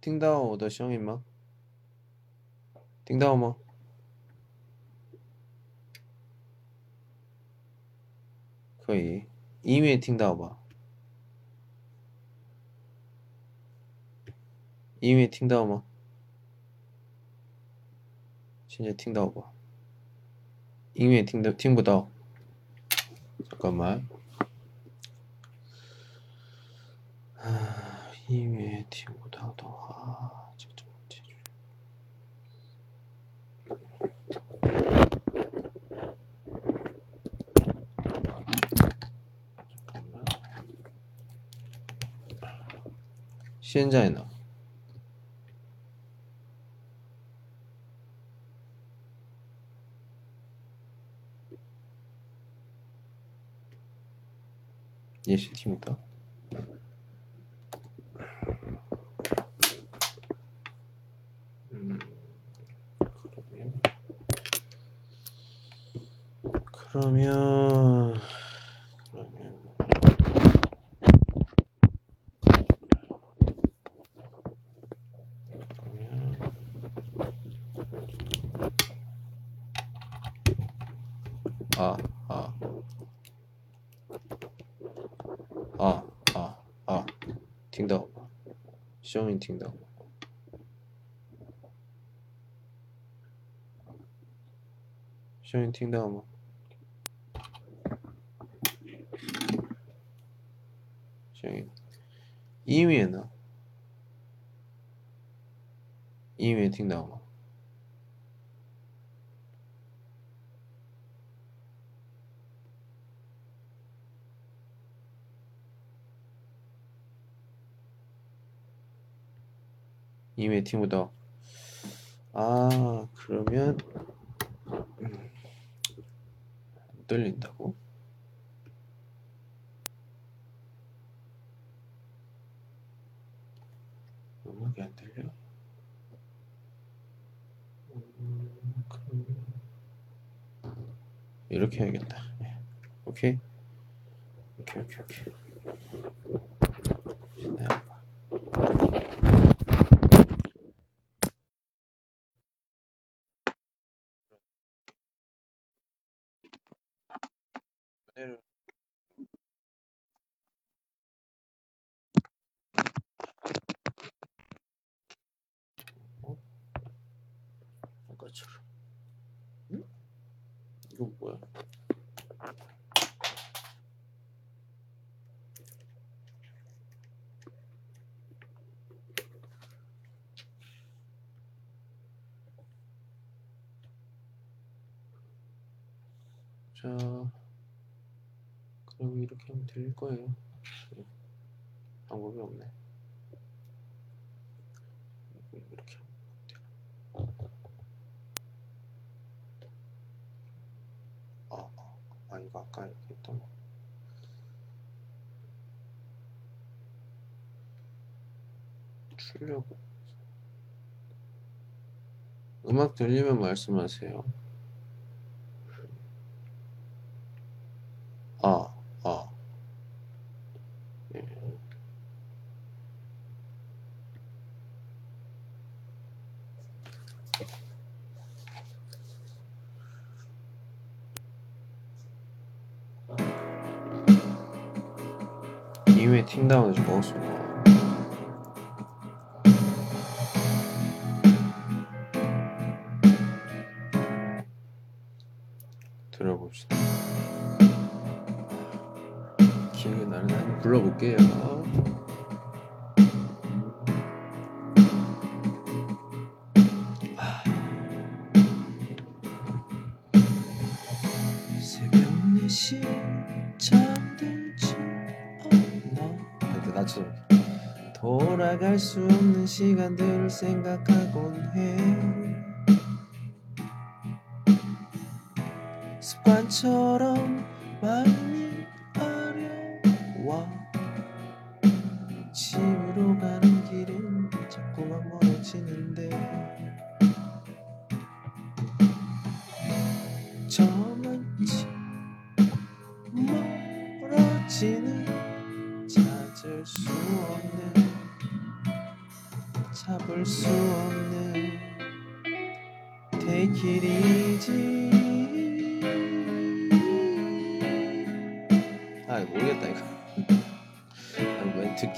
听到我的声音吗？听到吗？可以，音乐听到吧？音乐听到吗？现在听到吧？音乐听得听不到。干嘛？啊， 힘에 티보다. 더하 시엔자에 나 예시 티보다. 声音听到。吗声音听到吗？ 에티무더 아 그러면 음, 안 떨린다고? 음악이 안 들려? 이렇게 해야겠다. 예. 오케이? 오케이 오케이 오케이. 될 거예요. 네. 방법이 없네. 이렇게 하면. 아, 아, 아, 이거 아까 이렇게 했던 거. 출력. 음악 들리면 말씀하세요. 다운 을좀 먹었습니다. 들어봅시다. 기억이 나는 한번 불러볼게요. 아. 새벽 4시 낮춰 돌아갈 수 없는 시간들을 생각하곤 해. 습관처럼 마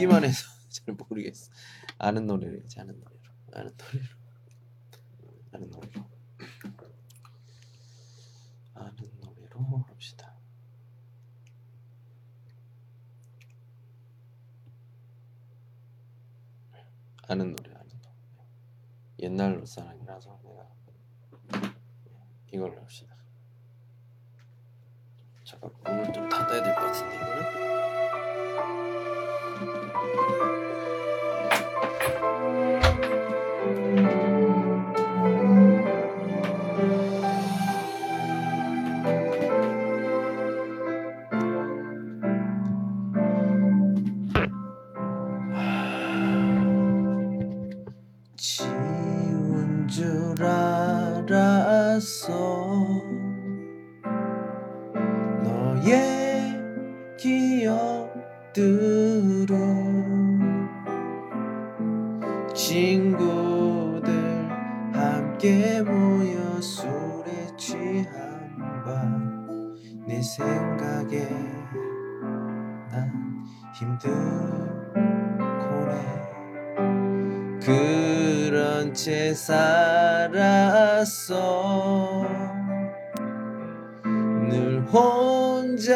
듣기만 해서 잘 모르겠어. 아는 노래로 해야지 아는 노래로. 아는 노래로. 아는 노래로. 아는 노래로 합시다. 아는 노래 아는 노래 옛날 사랑이라서 내가 이걸로 합시다. 잠깐 문을 좀 닫아야 될 것 같은데 이거는 지운 줄 알았어 살았어. 늘 혼자였잖아.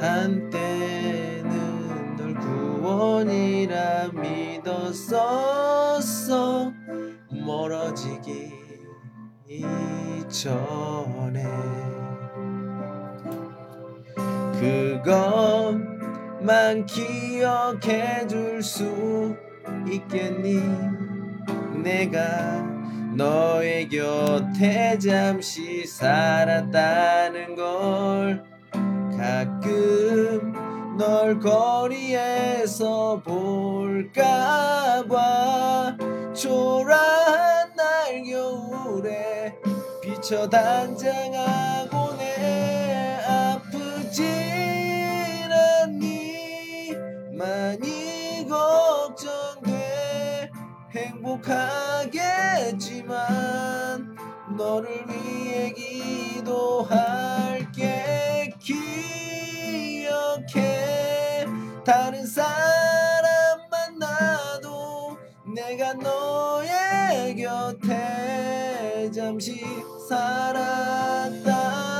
한때는 널 구원이라 믿었었어. 멀어지기 전에. 그것 만 기억해 줄 수 있겠니? 내가 너의 곁에 잠시 살았다는 걸 가끔 널 거리에서 볼까봐 초라한 날 겨울에 비쳐 단장하고 내 아프진 많이 걱정돼. 행복하겠지만 너를 위해 기도할게. 기억해. 다른 사람 만나도 내가 너의 곁에 잠시 살았다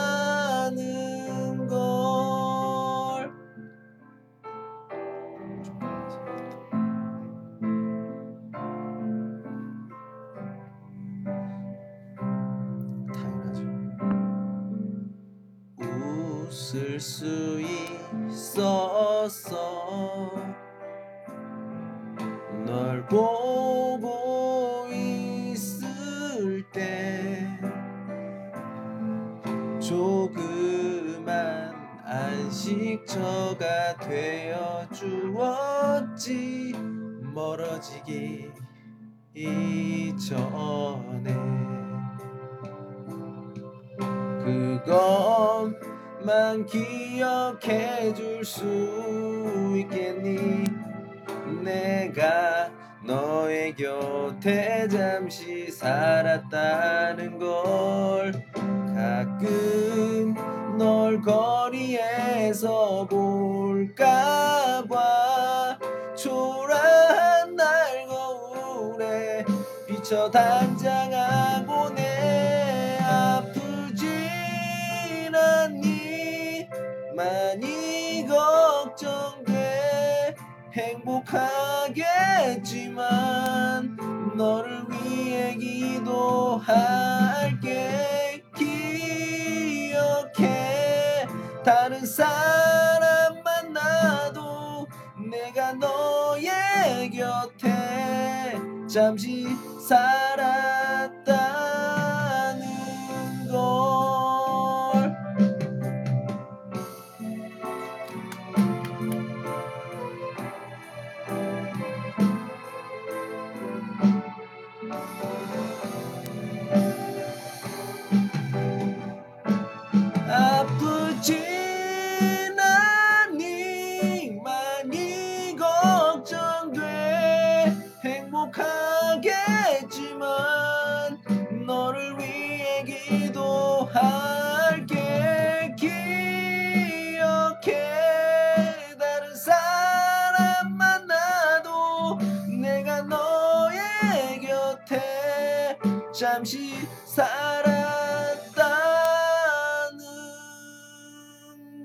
수 있었어 널 보고 있을 때 조그만 안식처가 되어 주었지 멀어지기 이전 에 그것만 기억해 줄 수 있겠니? 내가 너의 곁에 잠시 살았다는 걸 가끔 널 거리에서 볼까봐. 초라한 날 거울에 비쳐 저 당장하고 내 많이 걱정돼. 행복하겠지만 너를 위해 기도할게. 기억해. 다른 사람 만나도 내가 너의 곁에 잠시 살았다 살았다는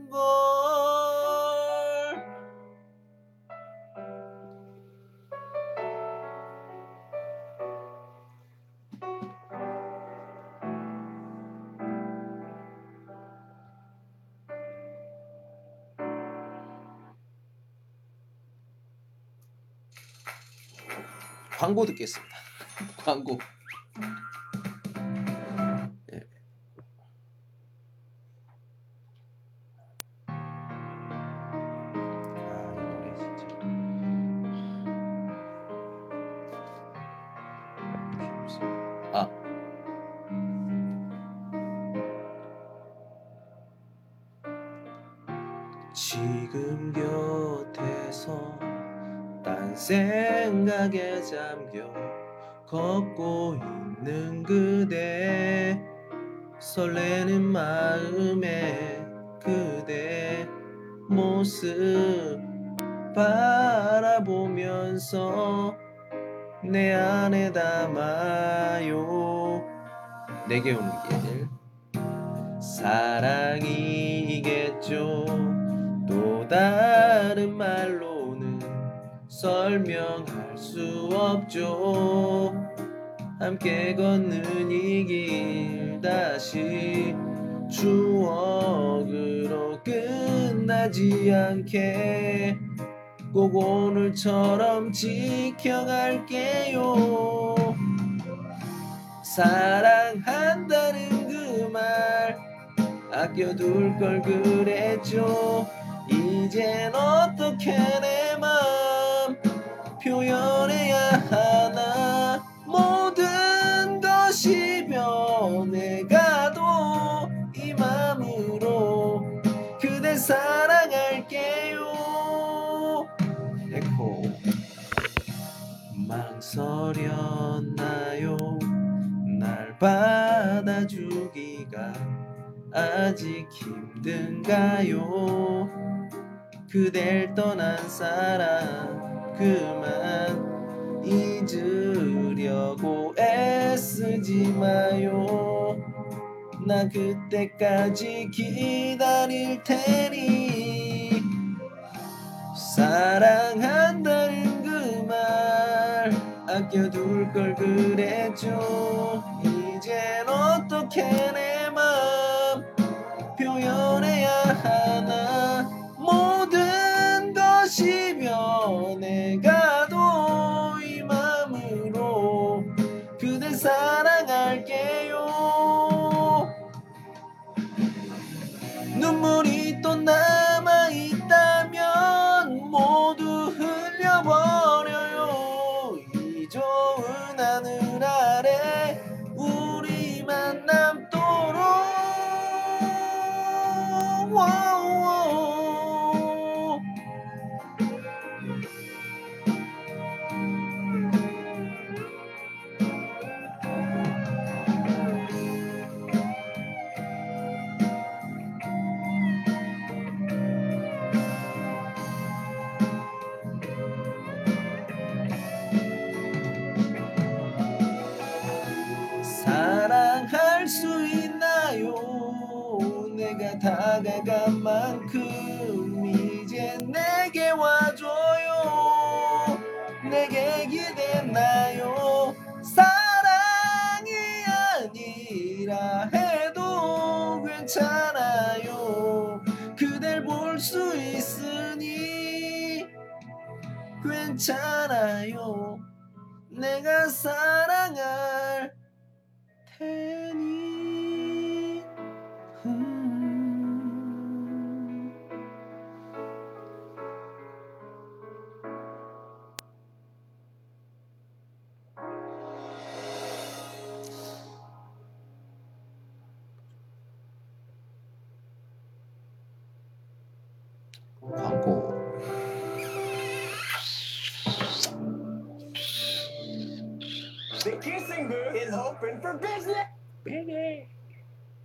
걸 광고 듣겠습니다. 광고. 잠겨 걷고 있는 그대 설레는 마음에 그대 모습 바라보면서 내 안에 담아요. 내게 오는 길 사랑이겠죠. 또 다른 말로는 설명할 수 없죠. 함께 걷는 이 길 다시 추억으로 끝나지 않게 꼭 오늘처럼 지켜갈게요. 사랑한다는 그 말 아껴둘 걸 그랬죠. 이젠 어떻게 내맘 표현해야 하나? 모든 것이 변해가도 이 맘으로 그대 사랑할게요. 에코. 망설였나요? 날 받아주기가 아직 힘든가요? 그댈 떠난 사람 그만 잊으려고 애쓰지 마요. 나 그때까지 기다릴 테니 사랑한다는 그 말 아껴둘 걸 그랬죠. 이젠 어떻게 내 눈 괜찮아요 내가 사랑할 테니 음. 광고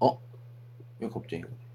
어? 왜 갑자기 진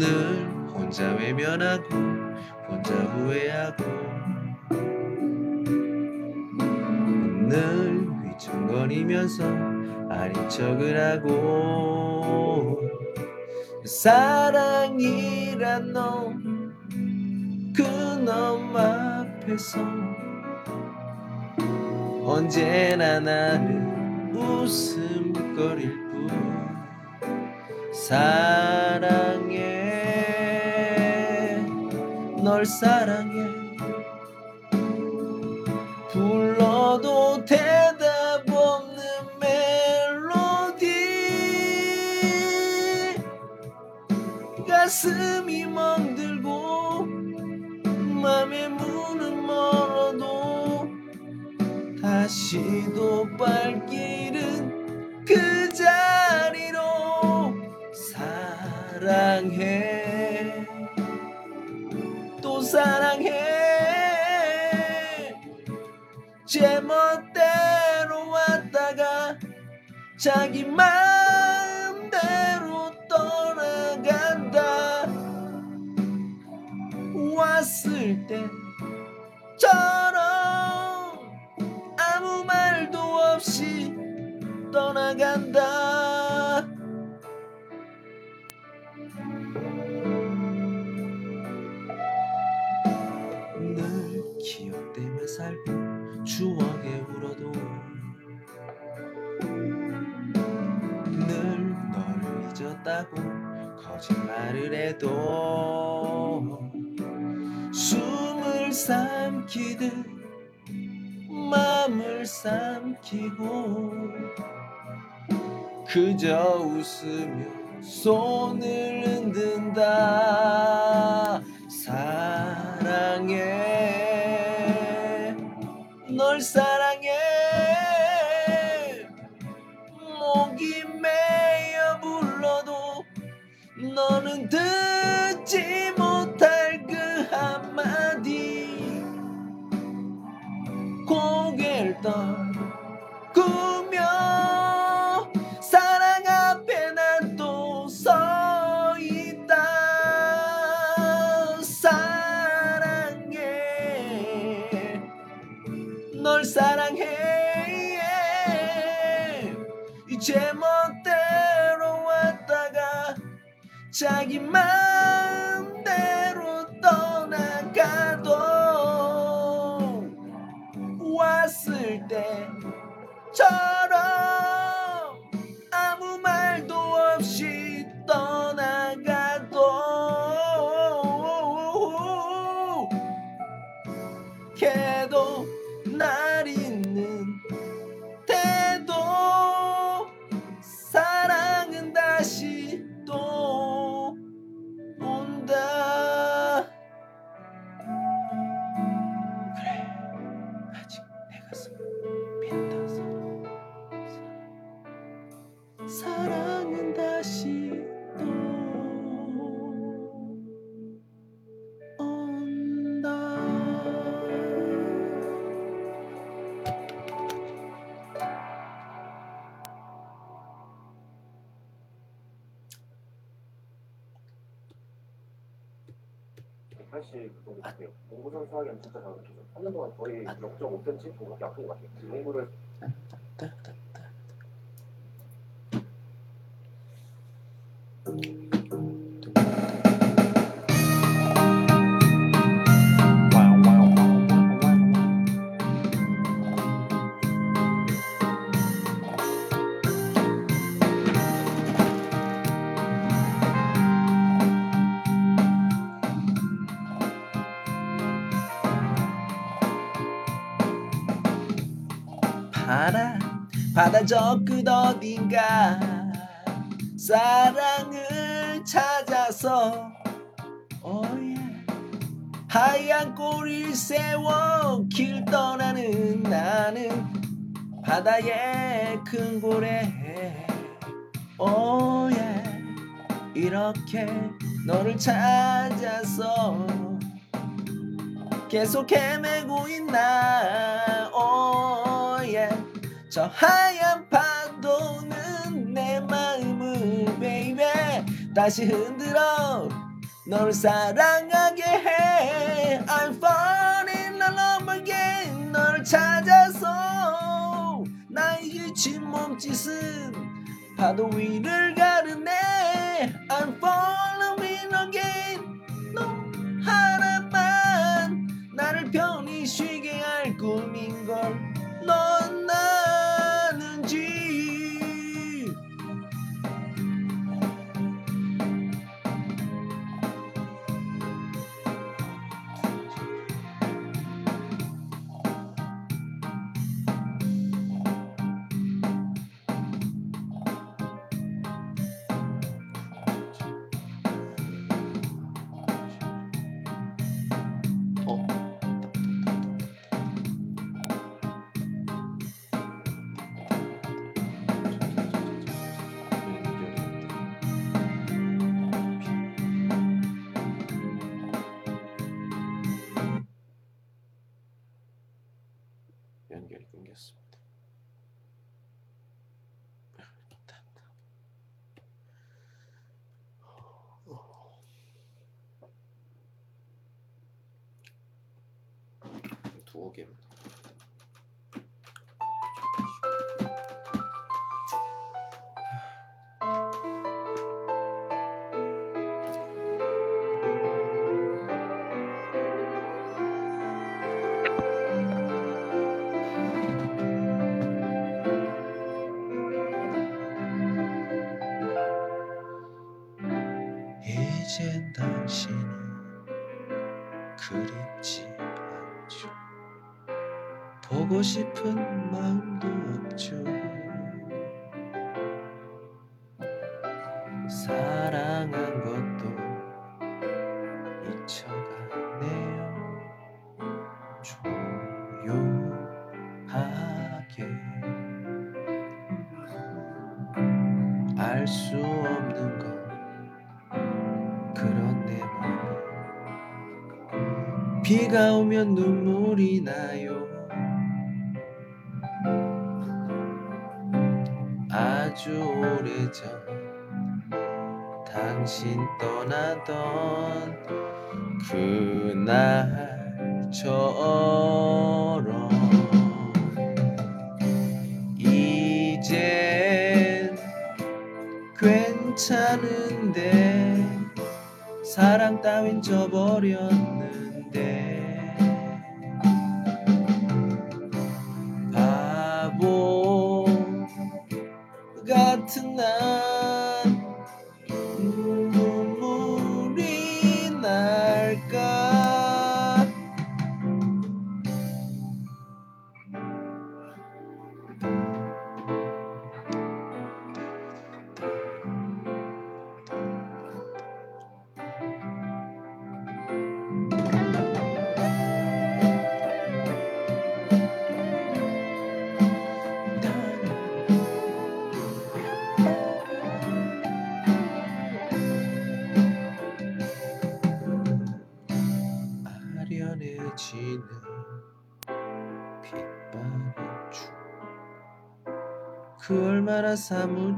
늘 혼자 외면하고 혼자 후회하고 늘 휘청거리면서 아닌 척을 하고. 사랑이란 놈그놈 앞에서 언제나 나는 웃음거릴 뿐. 사랑해 널 사랑해. 불러도 대답 없는 멜로디. 가슴이 멍들고 맘의 문은 멀어도 다시도 발길은 그 자리로 사랑해. 또 사랑해. 제멋대로 왔다가 자기 마음대로 떠나간다. 왔을 때처럼 아무 말도 없이 떠나간다 잊었다고 거짓말을 해도 숨을 삼키듯 맘을 삼키고 그저 웃으며 손을 흔든다. 사랑해. 널 사랑해 너는 듣지 못할 그 한마디. 고개를 떨구 자기 마음대로 떠나가도 왔을 때처 진짜 3년 동안 거의 0.5cm 정도밖에 아픈 것 같아요. 농구를 저 끝 어딘가? 사랑을 찾아서 오예 하얀 꼬리를 세워 길 떠나는 나는 바다의 큰 고래 오예 이렇게 너를 찾아서 계속 헤매고 있나 저 하얀 파도는 내 마음을 baby 다시 흔들어. 너를 사랑하게 해. I'm falling in love again. 너를 찾아서 나의 지친 몸짓은 파도 위를 가르네. I'm falling again. 너 하나만 나를 편히 쉬게 할 꿈인걸 연결이 끊겼습니다. 두어 개입니다. 싶은 마음도 없죠 사랑한 것도 잊혀가네요 조용하게 알 수 없는 것 그런 내 맘. 비가 오면 눈물이 나요. 당신 떠나던 그날처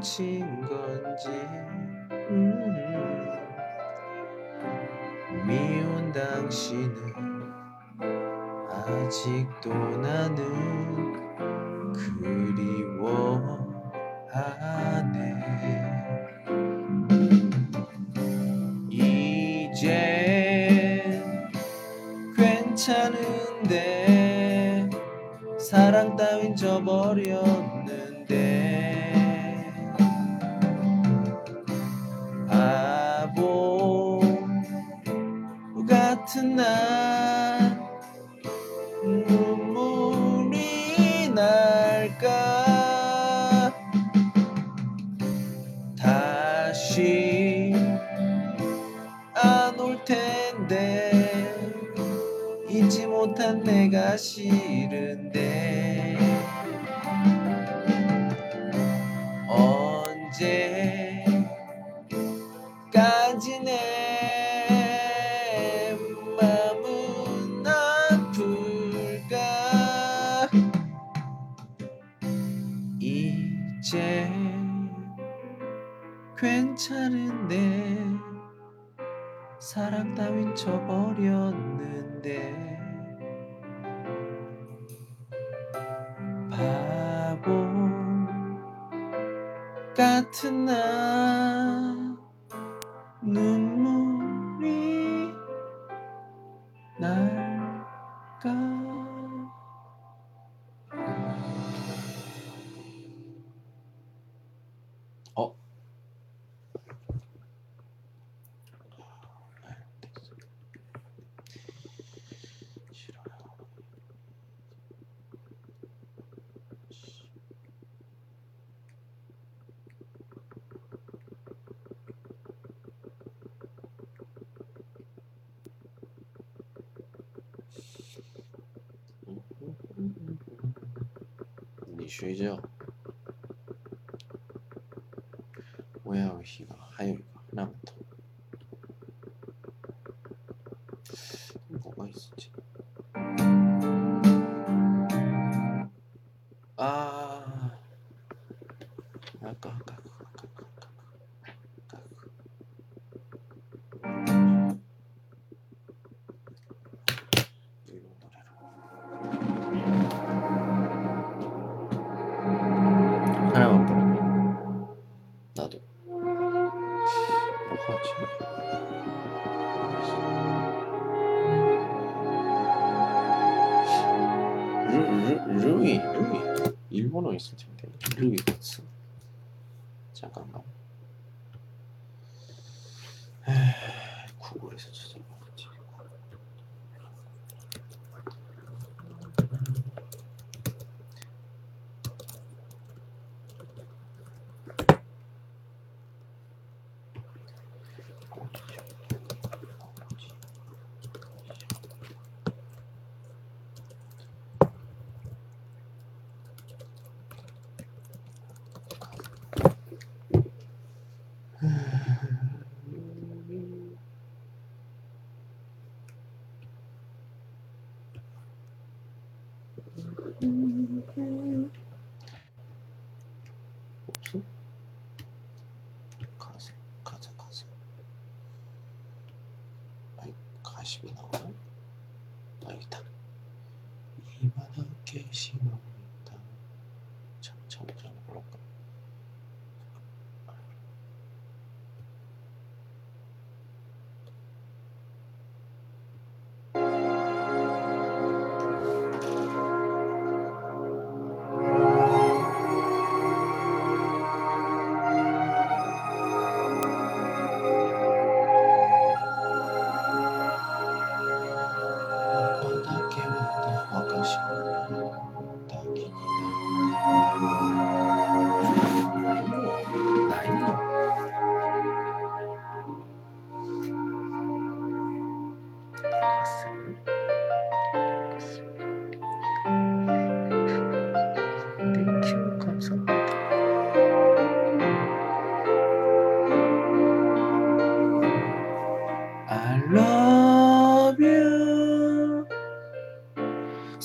사 잊지 못한 내가 싫은데. 언제까지 내 마음은 아플까? 이제 괜찮은데 사랑 따윈 쳐버렸네. 学校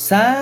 Sa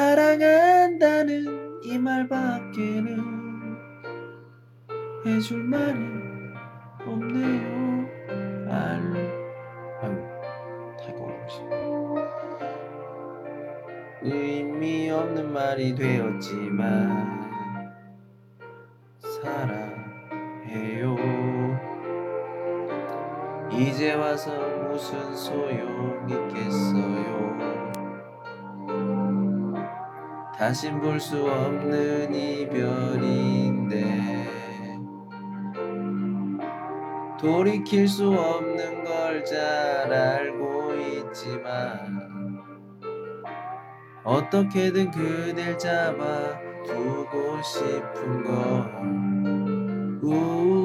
다신 볼 수 없는 이별인데 돌이킬 수 없는 걸 잘 알고 있지만 어떻게든 그댈 잡아 두고 싶은 건 우후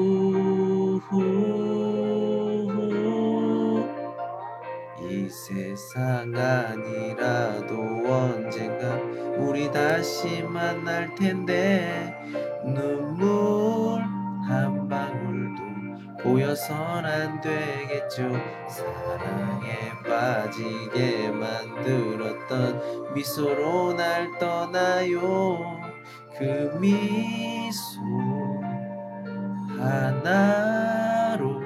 이 세상 아니라도 우리 다시 만날 텐데. 눈물 한 방울도 보여선 안 되겠죠. 사랑에 빠지게 만들었던 미소로 날 떠나요. 그 미소 하나로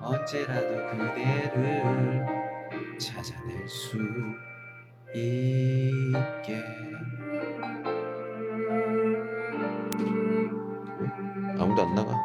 언제라도 그대를 찾아낼 수 있게. 아무도 안 나가